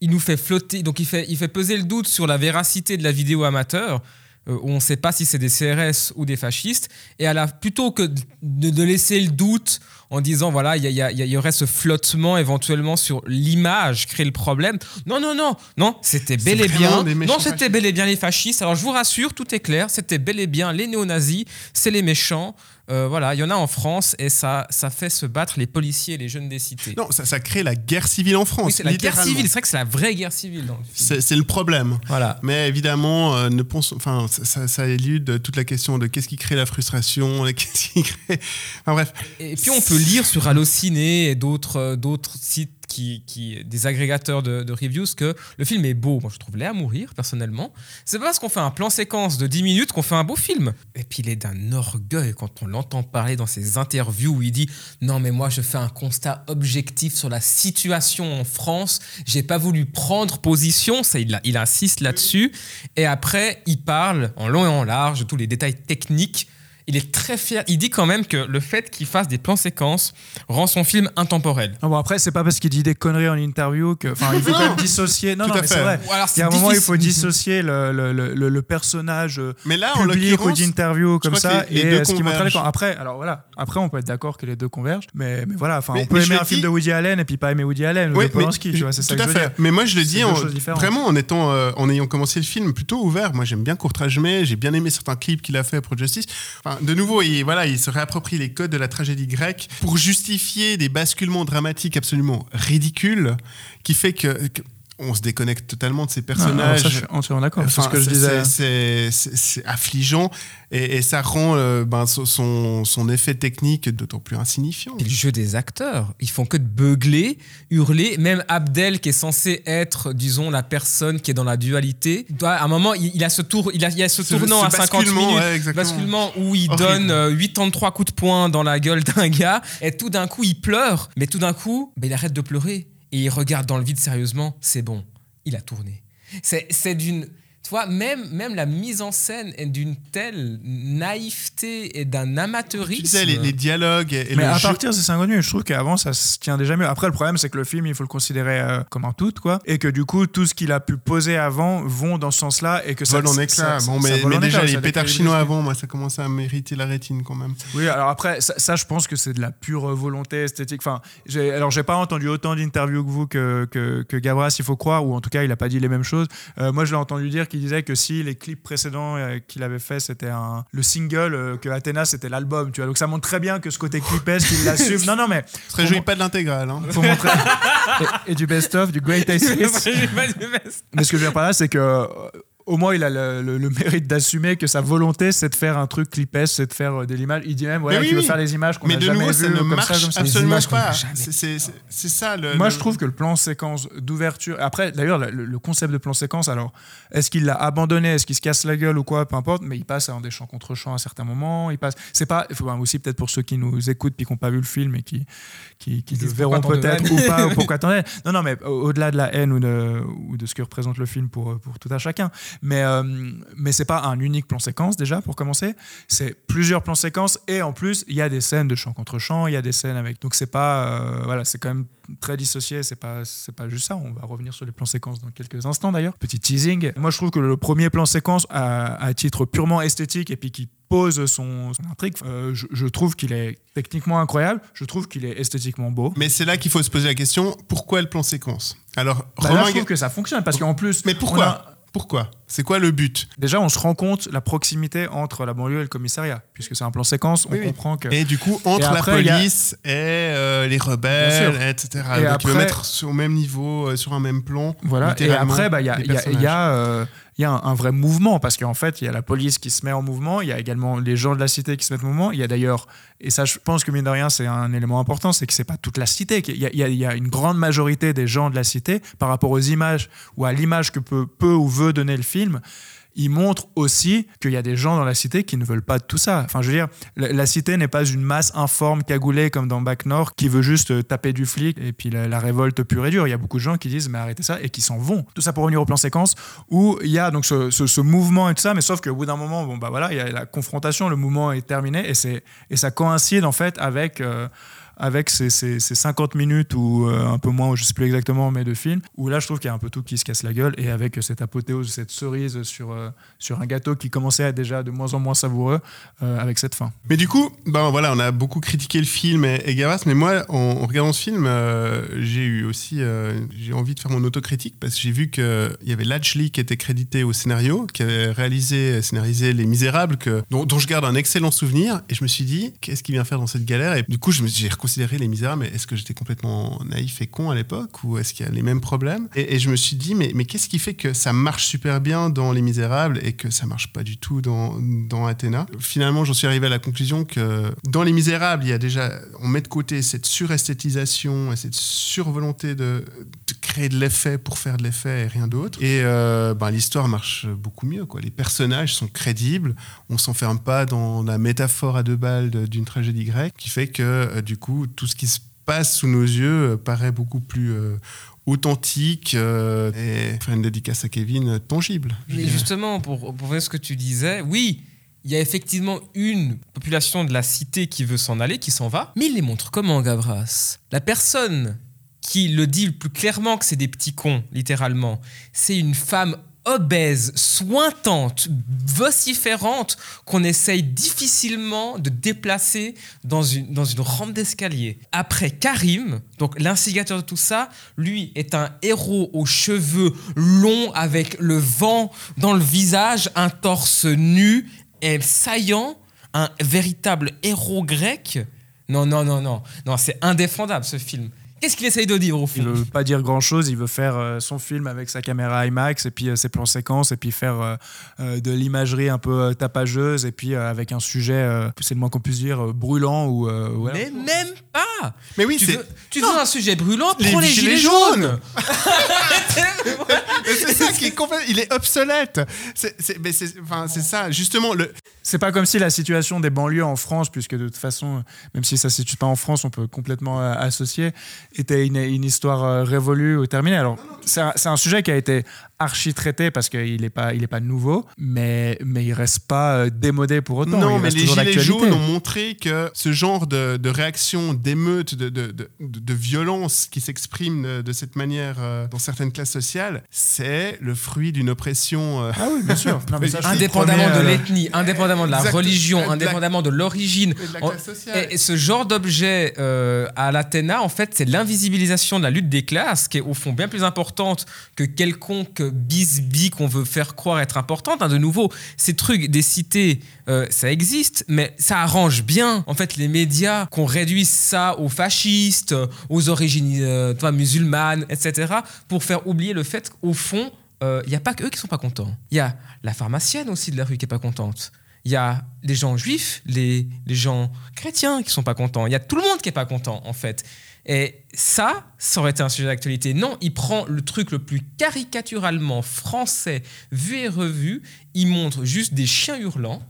S3: qu'il nous fait flotter, donc il fait, il fait peser le doute sur la véracité de la vidéo amateur, où on ne sait pas si c'est des CRS ou des fascistes, et à la, plutôt que de laisser le doute en disant, voilà, il y, aurait ce flottement éventuellement sur l'image, créer le problème. Non, non, non, non, c'était bel et bien. Non, c'était bel et bien les fascistes. Alors je vous rassure, tout est clair, c'était bel et bien les néo-nazis, c'est les méchants. Euh, voilà, il y en a en France et ça, ça fait se battre les policiers et les jeunes des cités.
S2: Non, ça, ça crée la guerre civile en France.
S3: Oui, c'est la guerre civile. C'est vrai que c'est la vraie guerre civile.
S2: C'est le problème.
S3: Voilà.
S2: Mais évidemment, euh, ne pense, enfin, ça, ça, ça élude toute la question de qu'est-ce qui crée la frustration, et qu'est-ce qui crée. Enfin bref.
S3: Et puis on peut lire sur Allociné et d'autres euh, d'autres sites qui, des agrégateurs de, reviews que le film est beau. Moi je trouve laid à mourir personnellement. C'est pas parce qu'on fait un plan séquence de 10 minutes qu'on fait un beau film. Et puis il est d'un orgueil quand on l'entend parler dans ses interviews où il dit non mais moi je fais un constat objectif sur la situation en France. J'ai pas voulu prendre position. Ça il, il insiste là-dessus. Et après il parle en long et en large de tous les détails techniques il est très fier. Il dit quand même que le fait qu'il fasse des plans séquences rend son film intemporel.
S1: Ah bon, après, c'est pas parce qu'il dit des conneries en interview que. Enfin, il faut
S3: Non.
S1: quand même dissocier. Non,
S3: Tout
S1: non, mais c'est vrai.
S3: Ou alors,
S1: il y a un
S3: c'est
S1: moment, il faut
S3: difficile.
S1: dissocier le, le, le, le- le personnage euh,
S2: Mais là,
S1: public ou d'interview comme ça
S2: que les- les
S1: et euh, ce qui. Après, alors voilà. Après, on peut être d'accord que les deux convergent. Mais, mais voilà, enfin, on peut aimer
S2: le
S1: un film
S2: dis-
S1: de Woody Allen et puis pas aimer Woody Allen ou
S2: Oui,
S1: de Polanski, tu vois, c'est ça
S2: tout
S1: que
S2: à
S1: je veux
S2: fait.
S1: dire.
S2: Mais moi, je le dis vraiment en étant, euh, en ayant commencé le film plutôt ouvert. Moi, j'aime bien Courtrage-Mais, j'ai bien aimé certains clips qu'il a fait pour Justice. Enfin, de nouveau, il, voilà, il se réapproprie les codes de la tragédie grecque pour justifier des basculements dramatiques absolument ridicules, qui fait que, que on se déconnecte totalement de ces
S1: Ah,
S2: personnages.
S1: ça, je suis entièrement d'accord. C'est ce que je disais.
S2: c'est- affligeant et, et ça rend euh, ben, son- son, effet technique d'autant plus insignifiant.
S3: Et le jeu des acteurs, ils font que de beugler, hurler. Même Abdel, qui est censé être, disons, la personne qui est dans la dualité, doit- à un moment, il, il a ce tour, il a, il y a ce,
S2: Ce-
S3: tournant
S2: ce
S3: à 50
S2: basculement,
S3: minutes,
S2: ouais, exactement.
S3: basculement où il
S2: Horrible.
S3: donne euh, 83 coups de poing dans la gueule d'un gars, et tout d'un coup, il pleure, mais tout d'un coup, ben, il arrête de pleurer et il regarde dans le vide sérieusement. C'est bon, il a tourné. C'est d'une Même, même la mise en scène est d'une telle naïveté et d'un amateurisme.
S2: Tu disais, les, les dialogues et, et
S1: mais
S2: le
S1: à
S2: jeu-
S1: partir de ces 50 minutes, je trouve qu'avant ça se tient déjà mieux. Après, le problème, c'est que le film, il faut le considérer euh, comme un tout, quoi. Et que du coup, tout ce qu'il a pu poser avant vont dans ce sens-là et que ça
S2: Vole en
S1: ça-
S2: éclat.
S1: ça-
S2: Bon,
S1: ça
S2: mais, mais
S1: en
S2: déjà,
S1: éclat,
S2: les pétards chinois avant, moi, ça commençait à mériter la rétine quand même.
S1: Oui, alors après, ça, ça, je pense que c'est de la pure volonté esthétique. Enfin, alors, j'ai pas entendu autant d'interviews que vous que, que, que Gavras, il faut croire, ou en tout cas, il a pas dit les mêmes choses. Euh, moi, je l'ai entendu dire qu'il disait que si les clips précédents euh, qu'il avait fait, c'était un, le single, euh, que Athéna, c'était l'album, tu vois. Donc, ça montre très bien que ce côté clipesque, il l'assume. Non, non, mais.
S2: Se réjouit pas de l'intégrale. Hein.
S1: Faut montrer. et, et du best-of, du greatest hits.
S3: J'ai pas du best.
S1: Mais ce que je veux dire par là, c'est que euh, au moins il a le, le- le mérite d'assumer que sa volonté, c'est de faire un truc clipesque, c'est de faire euh, des images. Il dit même voilà,
S2: Mais oui,
S1: qu'il veut
S2: oui.
S1: faire les images qu'on
S2: Mais
S1: a
S2: de
S1: jamais
S2: nouveau,
S1: vues
S2: ça ne
S1: comme
S2: marche
S1: ça, comme ça.
S2: absolument pas.
S3: n'a
S2: C'est- ça le.
S1: Moi,
S2: le-
S1: je trouve que le plan séquence d'ouverture. Après, d'ailleurs, le, le concept de plan séquence, alors, est-ce qu'il l'a abandonné? Est-ce qu'il se casse la gueule ou quoi? Peu importe, mais il passe en des champs contre champs à certains moments. Il passe. C'est pas. il faut ben, aussi peut-être pour ceux qui nous écoutent puis qui n'ont pas vu le film et qui qui, le verront peut-être
S3: haine?
S1: ou pas ou pourquoi haine. Non, non, mais au- au-delà de la haine ou de ou de ce que représente le film pour pour tout à chacun. Mais euh, mais c'est pas un unique plan séquence déjà pour commencer. C'est plusieurs plans séquences et en plus il y a des scènes de champ contre champ. Il y a des scènes avec. Donc c'est pas euh, voilà, c'est quand même très dissocié. C'est pas c'est pas juste ça. On va revenir sur les plans séquences dans quelques instants d'ailleurs. Petit teasing. Moi je trouve que le premier plan séquence à, à titre purement esthétique et puis qui pose son, son intrigue, euh, je, je trouve qu'il est techniquement incroyable. Je trouve qu'il est esthétiquement beau.
S2: Mais c'est là qu'il faut se poser la question pourquoi le plan séquence? Alors,
S1: Bah là, je trouve que ça fonctionne parce qu'en plus.
S2: Mais pourquoi?
S1: a-
S2: Pourquoi? C'est quoi le but
S1: Déjà, on se rend compte la proximité entre la banlieue et le commissariat, puisque c'est un plan séquence. On
S2: Oui,
S1: comprend que.
S2: Et du coup, entre la
S1: a-
S2: police et euh, les rebelles, etc.
S1: Et
S2: Donc, il
S1: après-
S2: veut mettre sur- au même niveau, euh, sur un même plan.
S1: Voilà. Et après, bah, il y a,
S2: les
S1: il y a- il y a, euh, il y a un, un vrai mouvement, parce qu'en fait, il y a la police qui se met en mouvement, il y a également les gens de la cité qui se mettent en mouvement. Il y a d'ailleurs, et ça, je pense que mine de rien, c'est un élément important, c'est que c'est pas toute la cité. qu'il y a- Il y, a, il y a une grande majorité des gens de la cité par rapport aux images ou à l'image que peut, peut ou veut donner le film. Il montre aussi qu'il y a des gens dans la cité qui ne veulent pas de tout ça. Enfin, je veux dire, la, cité n'est pas une masse informe, cagoulée comme dans Bac Nord, qui veut juste euh, taper du flic et puis la, révolte pure et dure. Il y a beaucoup de gens qui disent mais arrêtez ça et qui s'en vont. Tout ça pour revenir au plan séquence où il y a donc ce mouvement et tout ça, mais sauf qu'au bout d'un moment, bon bah voilà, il y a la confrontation, le mouvement est terminé et c'est et ça coïncide en fait avec euh, avec ces, ces- ces 50 minutes ou euh, un peu moins, je sais plus exactement, mais de film, où là je trouve qu'il y a un peu tout qui se casse la gueule et avec cette apothéose, cette cerise sur, euh, sur un gâteau qui commençait à être déjà de moins en moins savoureux euh, avec cette fin.
S2: Mais du coup, ben voilà, on a beaucoup critiqué le film et, et mais moi, en, regardant ce film, j'ai eu aussi, j'ai envie de faire mon autocritique parce que j'ai vu qu'il y avait Latchley qui était crédité au scénario, qui avait réalisé, scénarisé Les Misérables, que, dont, je garde un excellent souvenir. Et je me suis dit, qu'est-ce qu'il vient faire dans cette galère? Et du coup, je me Les Misérables. Mais est-ce que j'étais complètement naïf et con à l'époque ou est-ce qu'il y a les mêmes problèmes? Et, je me suis dit, mais, mais qu'est-ce qui fait que ça marche super bien dans Les Misérables et que ça marche pas du tout dans, Athéna? Finalement, j'en suis arrivé à la conclusion que dans Les Misérables, il y a déjà, on met de côté cette suresthétisation et cette survolonté de, créer de l'effet pour faire de l'effet et rien d'autre. Et euh, ben, l'histoire marche beaucoup mieux. Quoi. Les personnages sont crédibles, on s'enferme pas dans la métaphore à deux balles d'une tragédie grecque, qui fait que euh, du coup, tout ce qui se passe sous nos yeux euh, paraît beaucoup plus euh, authentique euh, et faire une dédicace à Kevin tangible.
S3: Mais justement, pour, pour ce que tu disais, oui, il y a effectivement une population de la cité qui veut s'en aller, qui s'en va, mais il les montre comment, Gavras? La personne qui le dit le plus clairement que c'est des petits cons, littéralement, c'est une femme obèse, sointante, vociférante, qu'on essaye difficilement de déplacer dans une, dans une rampe d'escalier. Après Karim, donc l'instigateur de tout ça, lui est un héros aux cheveux longs avec le vent dans le visage, un torse nu et saillant, un véritable héros grec. Non, non, non, non, non, c'est indéfendable ce film. Qu'est-ce qu'il essaye de dire au fond
S1: Il veut pas dire grand chose, il veut faire euh, son film avec sa caméra IMAX et puis euh, ses plans séquences et puis faire euh, de l'imagerie un peu tapageuse et puis avec un sujet, c'est le moins qu'on puisse dire, brûlant ou. ouais.
S3: Mais même pas
S2: Mais oui,
S3: Tu
S2: c'est-
S3: veux, tu veux un sujet brûlant
S2: Les
S3: Prends les,
S2: gilets
S3: gilets, jaunes,
S2: Mais c'est ça qui est complètement. Il est obsolète. C'est, enfin, ça, justement. Le...
S1: C'est pas comme si la situation des banlieues en France, puisque de toute façon, même si ça se situe pas en France, on peut complètement associer, était une, histoire euh, révolue ou terminée. Alors, c'est un sujet qui a été archi traité parce qu'il n'est pas, il est pas nouveau, mais, mais il reste pas euh, démodé pour autant.
S2: Non,
S1: il
S2: mais les Gilets jaunes ont montré que ce genre de, de réaction, d'émeute, de, de, de, de violence qui s'exprime de, de cette manière euh, dans certaines classes sociales, c'est le fruit d'une oppression. euh,
S1: Ah oui, bien sûr. Non, ça,
S3: Indépendamment de l'ethnie, indépendamment de la
S2: Exact-
S3: religion,
S2: et de la-
S3: indépendamment de l'origine.
S2: et.
S3: Et, et ce genre d'objet euh, à l'Athéna, en fait, c'est l'invisibilisation de la lutte des classes, qui est au fond bien plus importante que quelconque bisbille qu'on veut faire croire être importante. De nouveau, ces trucs des cités, euh, ça existe, mais ça arrange bien, en fait, les médias qu'on réduise ça aux fascistes, aux origines euh, musulmanes, etc., pour faire oublier le fait qu'au fond, il n'y a pas que eux qui sont pas contents. Il y a la pharmacienne aussi de la rue qui est pas contente. Il y a les gens juifs, les, les gens chrétiens qui sont pas contents. Il y a tout le monde qui est pas content, en fait. Et ça, ça aurait été un sujet d'actualité. Non, il prend le truc le plus caricaturalement français, vu et revu. Il montre juste des chiens hurlants.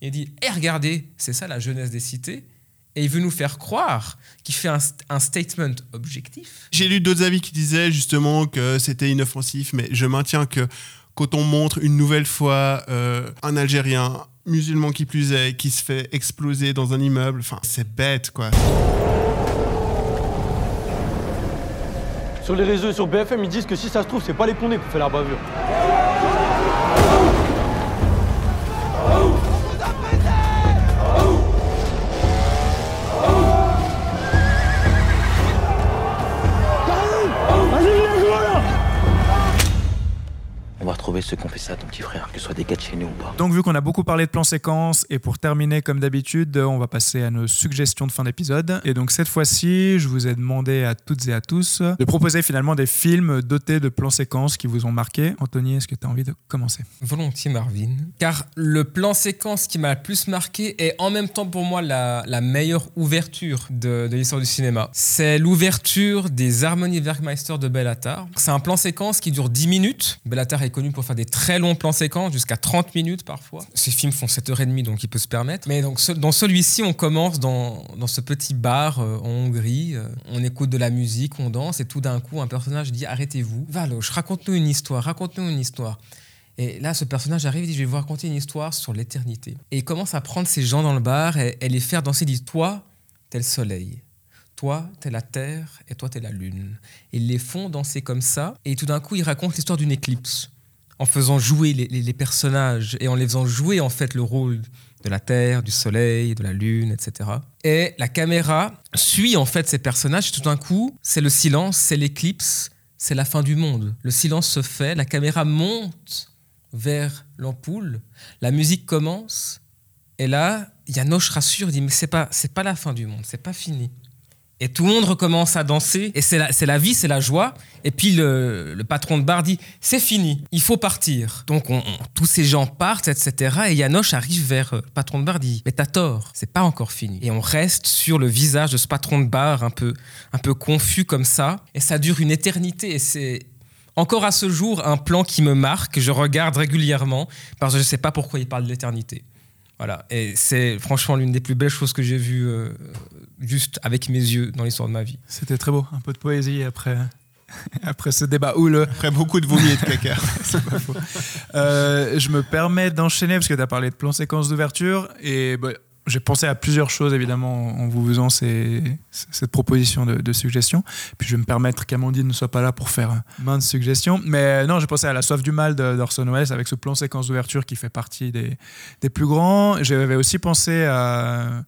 S3: Il dit Eh, regardez, c'est ça la jeunesse des cités. Et il veut nous faire croire qu'il fait un, statement objectif.
S2: J'ai lu d'autres avis qui disaient justement que c'était inoffensif, mais je maintiens que quand on montre une nouvelle fois euh, un Algérien musulman qui plus est, qui se fait exploser dans un immeuble, enfin c'est bête quoi.
S10: Sur les réseaux et sur BFM, ils disent que si ça se trouve, c'est pas les condés qui fait la bavure.
S13: Va retrouver ceux qui ont fait ça à ton petit frère, que ce soit des gars de chez nous ou pas.
S1: Donc, vu qu'on a beaucoup parlé de plan séquence, et pour terminer, comme d'habitude, on va passer à nos suggestions de fin d'épisode. Et donc, cette fois-ci, je vous ai demandé à toutes et à tous de proposer finalement des films dotés de plans séquences qui vous ont marqué. Anthony, est-ce que tu as envie de commencer?
S3: Volontiers, Marvin. Car le plan séquence qui m'a le plus marqué est en même temps pour moi la, la meilleure ouverture de, de l'histoire du cinéma. C'est l'ouverture des Harmonies Werkmeister de Bellatar. C'est un plan séquence qui dure 10 minutes. Bellatar est connu pour faire des très longs plans séquences, jusqu'à 30 minutes parfois. Ces films font 7h30, donc il peut se permettre. Mais donc, dans celui-ci, on commence dans, dans ce petit bar euh, en Hongrie. Euh, on écoute de la musique, on danse, et tout d'un coup, un personnage dit Arrêtez-vous, Valoche, raconte-nous une histoire, raconte-nous une histoire. Et là, ce personnage arrive et dit Je vais vous raconter une histoire sur l'éternité. Et il commence à prendre ces gens dans le bar et, et les faire danser. Il dit Toi, t'es le soleil. Toi, t'es la terre et toi, t'es la lune. Et ils les font danser comme ça. Et tout d'un coup, il raconte l'histoire d'une éclipse en faisant jouer les, personnages et en les faisant jouer en fait le rôle de la terre, du soleil, de la lune, etc. Et la caméra suit en fait ces personnages. Tout d'un coup, c'est le silence, c'est l'éclipse, c'est la fin du monde. Le silence se fait, la caméra monte vers l'ampoule, la musique commence, et là, Yanoche rassure, dit mais c'est pas c'est pas la fin du monde, c'est pas fini. Et tout le monde recommence à danser, et c'est la, vie, c'est la joie. Et puis le, patron de bar dit c'est fini, il faut partir. Donc on- on- tous ces gens partent, etc. Et Yanoche arrive vers euh, le patron de bar, dit mais t'as tort, c'est pas encore fini. Et on reste sur le visage de ce patron de bar un peu un peu confus comme ça, et ça dure une éternité. Et c'est encore à ce jour un plan qui me marque, je regarde régulièrement parce que je sais pas pourquoi il parle de l'éternité. Voilà, et c'est franchement l'une des plus belles choses que j'ai vues euh, juste avec mes yeux dans l'histoire de ma vie.
S1: C'était très beau. Un peu de poésie après, après ce débat houleux.
S2: Après beaucoup de vomi et de caca.
S1: C'est pas faux. Euh, je me permets d'enchaîner parce que tu as parlé de plan séquence d'ouverture et bah, j'ai pensé à plusieurs choses évidemment en vous faisant cette proposition de, de suggestion. Puis je vais me permettre qu'Amandine ne soit pas là pour faire maintes suggestions. Mais non, j'ai pensé à La soif du mal de- d'Orson Welles avec ce plan séquence d'ouverture qui fait partie des, des plus grands. J'avais aussi pensé à,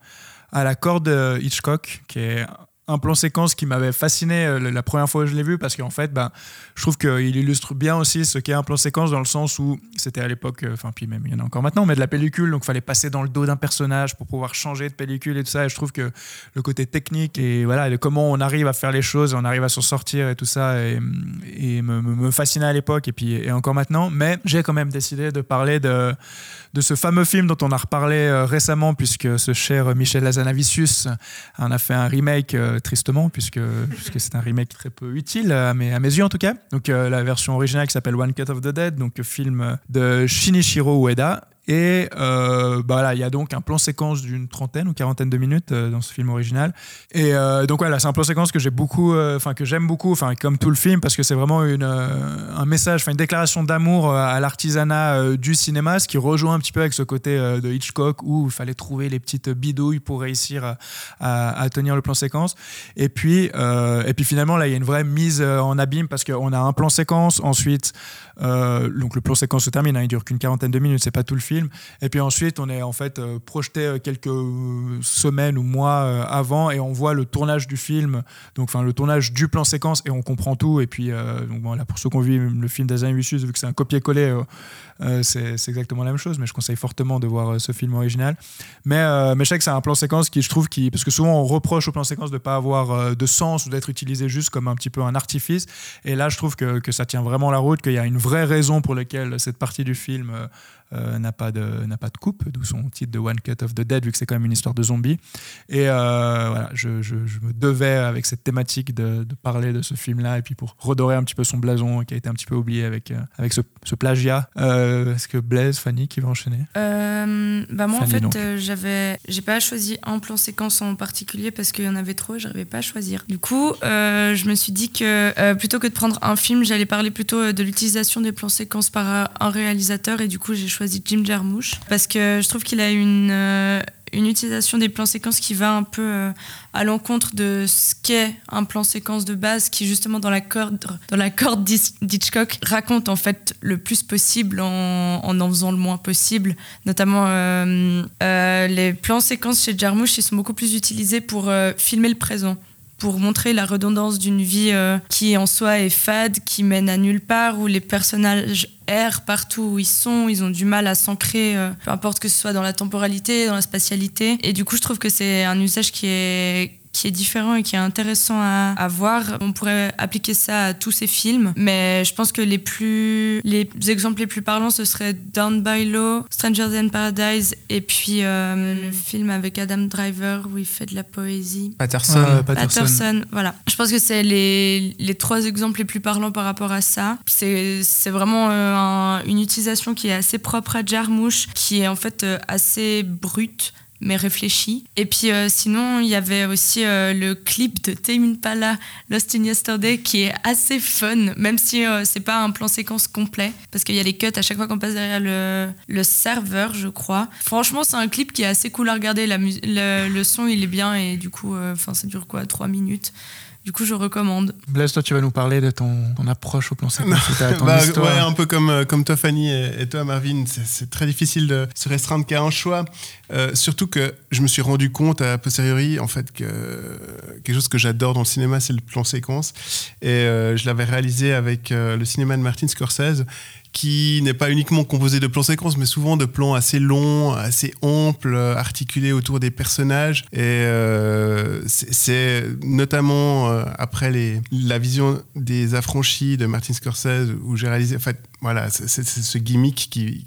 S1: à La corde Hitchcock qui est un plan séquence qui m'avait fasciné euh, la première fois que je l'ai vu parce qu'en fait, ben, je trouve qu'il illustre bien aussi ce qu'est un plan séquence dans le sens où c'était à l'époque, euh, enfin, puis même il y en a encore maintenant, mais de la pellicule, donc il fallait passer dans le dos d'un personnage pour pouvoir changer de pellicule et tout ça. Et je trouve que le côté technique et voilà, et comment on arrive à faire les choses, on arrive à s'en sortir et tout ça, et, me- me fascinait à l'époque et puis et encore maintenant. Mais j'ai quand même décidé de parler de, de ce fameux film dont on a reparlé euh, récemment, puisque ce cher Michel Lazanavicius en a fait un remake euh, tristement, puisque, puisque c'est un remake très peu utile, à mes, à mes yeux en tout cas. Donc euh, la version originale qui s'appelle One Cut of the Dead, donc film de Shinichiro Ueda. Et euh, bah voilà, il y a donc un plan séquence d'une trentaine ou quarantaine de minutes euh, dans ce film original. Et euh, donc voilà, c'est un plan séquence que j'ai beaucoup, enfin que j'aime beaucoup, enfin comme tout le film, parce que c'est vraiment une, un message, enfin une déclaration d'amour à l'artisanat du cinéma, ce qui rejoint un petit peu avec ce côté de Hitchcock où il fallait trouver les petites bidouilles pour réussir à, tenir le plan séquence. Et puis, et puis finalement là, il y a une vraie mise en abîme parce qu'on a un plan séquence, ensuite, donc le plan séquence se termine, hein, il dure qu'une quarantaine de minutes, c'est pas tout le film. Et puis ensuite, on est en fait euh, projeté euh, quelques euh, semaines ou mois avant et on voit le tournage du film, donc enfin le tournage du plan séquence et on comprend tout. Et puis euh, donc pour ceux qui ont vu le film d'Azan Vicious, vu que c'est un copier-coller, c'est exactement la même chose. Mais je conseille fortement de voir ce film original. Mais, euh, mais je sais que c'est un plan séquence qui, je trouve, qui, parce que souvent on reproche au plan séquence de pas avoir de sens ou d'être utilisé juste comme un petit peu un artifice. Et là, je trouve que, que ça tient vraiment la route, qu'il y a une vraie raison pour laquelle cette partie du film euh, n'a pas de n'a pas de coupe, d'où son titre de One Cut of the Dead, vu que c'est quand même une histoire de zombies. Et euh, voilà, je, je- je me devais avec cette thématique de, de parler de ce film-là, et puis pour redorer un petit peu son blason qui a été un petit peu oublié avec euh, avec ce, ce plagiat. Est-ce que Blaise, Fanny, qui va enchaîner?
S4: Bah moi,
S1: Fanny,
S4: en fait, j'avais, j'ai pas choisi un plan séquence en particulier parce qu'il y en avait trop, j'arrivais pas à choisir. Du coup, je me suis dit que plutôt que de prendre un film, j'allais parler plutôt de l'utilisation des plans séquences par un réalisateur, et du coup, j'ai choisi Jim Jarmusch parce que je trouve qu'il a une euh, une utilisation des plans séquences qui va un peu euh, à l'encontre de ce qu'est un plan séquence de base qui justement dans la corde dans la corde d'Hitchcock raconte en fait le plus possible en en, faisant le moins possible. Notamment euh, les plans séquences chez Jarmusch ils sont beaucoup plus utilisés pour filmer le présent pour montrer la redondance d'une vie euh, qui en soi est fade, qui mène à nulle part, où les personnages errent partout où ils sont, ils ont du mal à s'ancrer, euh, peu importe que ce soit dans la temporalité, dans la spatialité. Et du coup, je trouve que c'est un usage qui est qui est différent et qui est intéressant à, à voir. On pourrait appliquer ça à tous ces films, mais je pense que les plus les exemples les plus parlants ce serait Down by Law, Stranger Than Paradise et puis euh, le film avec Adam Driver où il fait de la poésie.
S3: Patterson.
S1: Ouais, Patterson.
S4: Patterson, voilà. Je pense que c'est les, les trois exemples les plus parlants par rapport à ça. C'est c'est vraiment euh, un- une utilisation qui est assez propre à Jarmusch, qui est en fait euh, assez brute mais réfléchie. Et puis euh, sinon, il y avait aussi euh, le clip de Tame Impala, Lost in Yesterday, qui est assez fun, même si euh, c'est pas un plan séquence complet, parce qu'il y a les cuts à chaque fois qu'on passe derrière le, le serveur, je crois. Franchement, c'est un clip qui est assez cool à regarder. La le, le son, il est bien, et du coup, euh, enfin, ça dure quoi, 3 minutes? Du coup, je recommande.
S1: Blaise, toi, tu vas nous parler de ton, ton approche au plan séquence. ton
S2: Bah,
S1: histoire.
S2: ouais, un peu comme, euh, comme toi, Fanny, et, et toi, Marvin, c'est- c'est très difficile de se restreindre qu'à un choix. Euh, surtout que je me suis rendu compte à posteriori, en fait, que quelque chose que j'adore dans le cinéma, c'est le plan séquence. Et euh, je l'avais réalisé avec euh, le cinéma de Martin Scorsese qui n'est pas uniquement composé de plans séquences, mais souvent de plans assez longs, assez amples, articulés autour des personnages. Et euh, c'est c'est notamment euh, après les, la vision des affranchis de Martin Scorsese, où j'ai réalisé, en fait, voilà, c'est ce gimmick qui,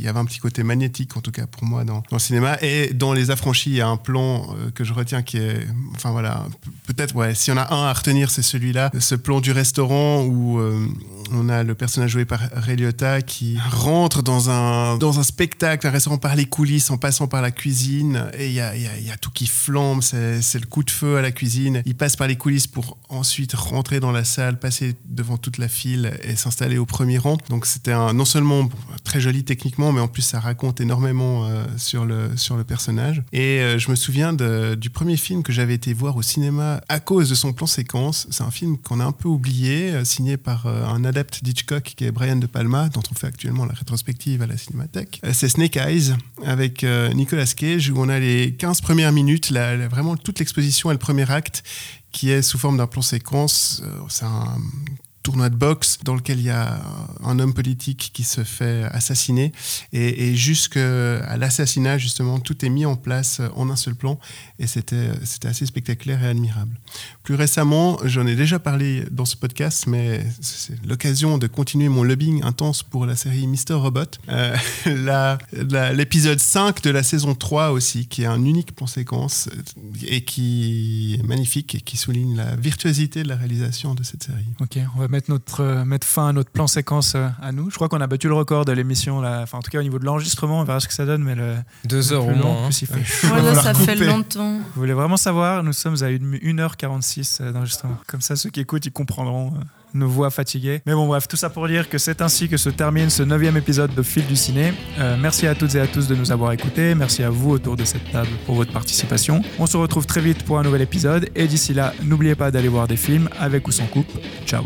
S2: y avait un petit côté magnétique, en tout cas pour moi, dans, le cinéma. Et dans Les Affranchis, il y a un plan euh, que je retiens qui est, enfin voilà, pe- peut-être, ouais, s'il y en a un à retenir, c'est celui-là. Ce plan du restaurant où euh, on a le personnage joué par Ray Liotta qui rentre dans un, dans un spectacle, un restaurant par les coulisses, en passant par la cuisine. Et il y a, y a- y a tout qui flambe, c'est le coup de feu à la cuisine. Il passe par les coulisses pour ensuite rentrer dans la salle, passer devant toute la file et s'installer au premier rang. Donc c'était non seulement très joli techniquement, mais en plus ça raconte énormément euh, sur, le, sur le personnage. Et euh, je me souviens du premier film que j'avais été voir au cinéma à cause de son plan séquence. C'est un film qu'on a un peu oublié, euh, signé par un adepte d'Hitchcock qui est Brian De Palma, dont on fait actuellement la rétrospective à la Cinémathèque. C'est Snake Eyes avec Nicolas Cage où on a les 15 premières minutes, vraiment toute l'exposition et le premier acte qui est sous forme d'un plan séquence. C'est un tournoi de boxe dans lequel il y a un homme politique qui se fait assassiner et, et jusqu'à l'assassinat justement tout est mis en place en un seul plan et c'était assez spectaculaire et admirable. Plus récemment, j'en ai déjà parlé dans ce podcast, mais c'est l'occasion de continuer mon lobbying intense pour la série Mister Robot. Euh, L'épisode 5 de la saison 3 aussi, qui est un unique plan séquence euh, et qui est magnifique et qui souligne la virtuosité de la réalisation de cette série.
S1: Mettre, notre, euh, mettre fin à notre plan séquence euh, à nous. Je crois qu'on a battu le record de l'émission. là. Enfin, en tout cas, au niveau de l'enregistrement, on verra ce que ça donne. Mais le,
S3: Deux
S1: le
S3: heures au
S1: long,
S3: moins,
S1: en
S3: hein.
S1: plus, il fait.
S4: Voilà,
S1: va
S4: ça fait longtemps.
S1: Vous voulez vraiment savoir Nous sommes à une- 1h46 euh, d'enregistrement. Comme ça, ceux qui écoutent, ils comprendront euh, nos voix fatiguées. Mais bon, bref, tout ça pour dire que c'est ainsi que se termine ce neuvième épisode de Fil du Ciné. Euh, merci à toutes et à tous de nous avoir écoutés. Merci à vous autour de cette table pour votre participation. On se retrouve très vite pour un nouvel épisode. Et d'ici là, n'oubliez pas d'aller voir des films avec ou sans coupe. Ciao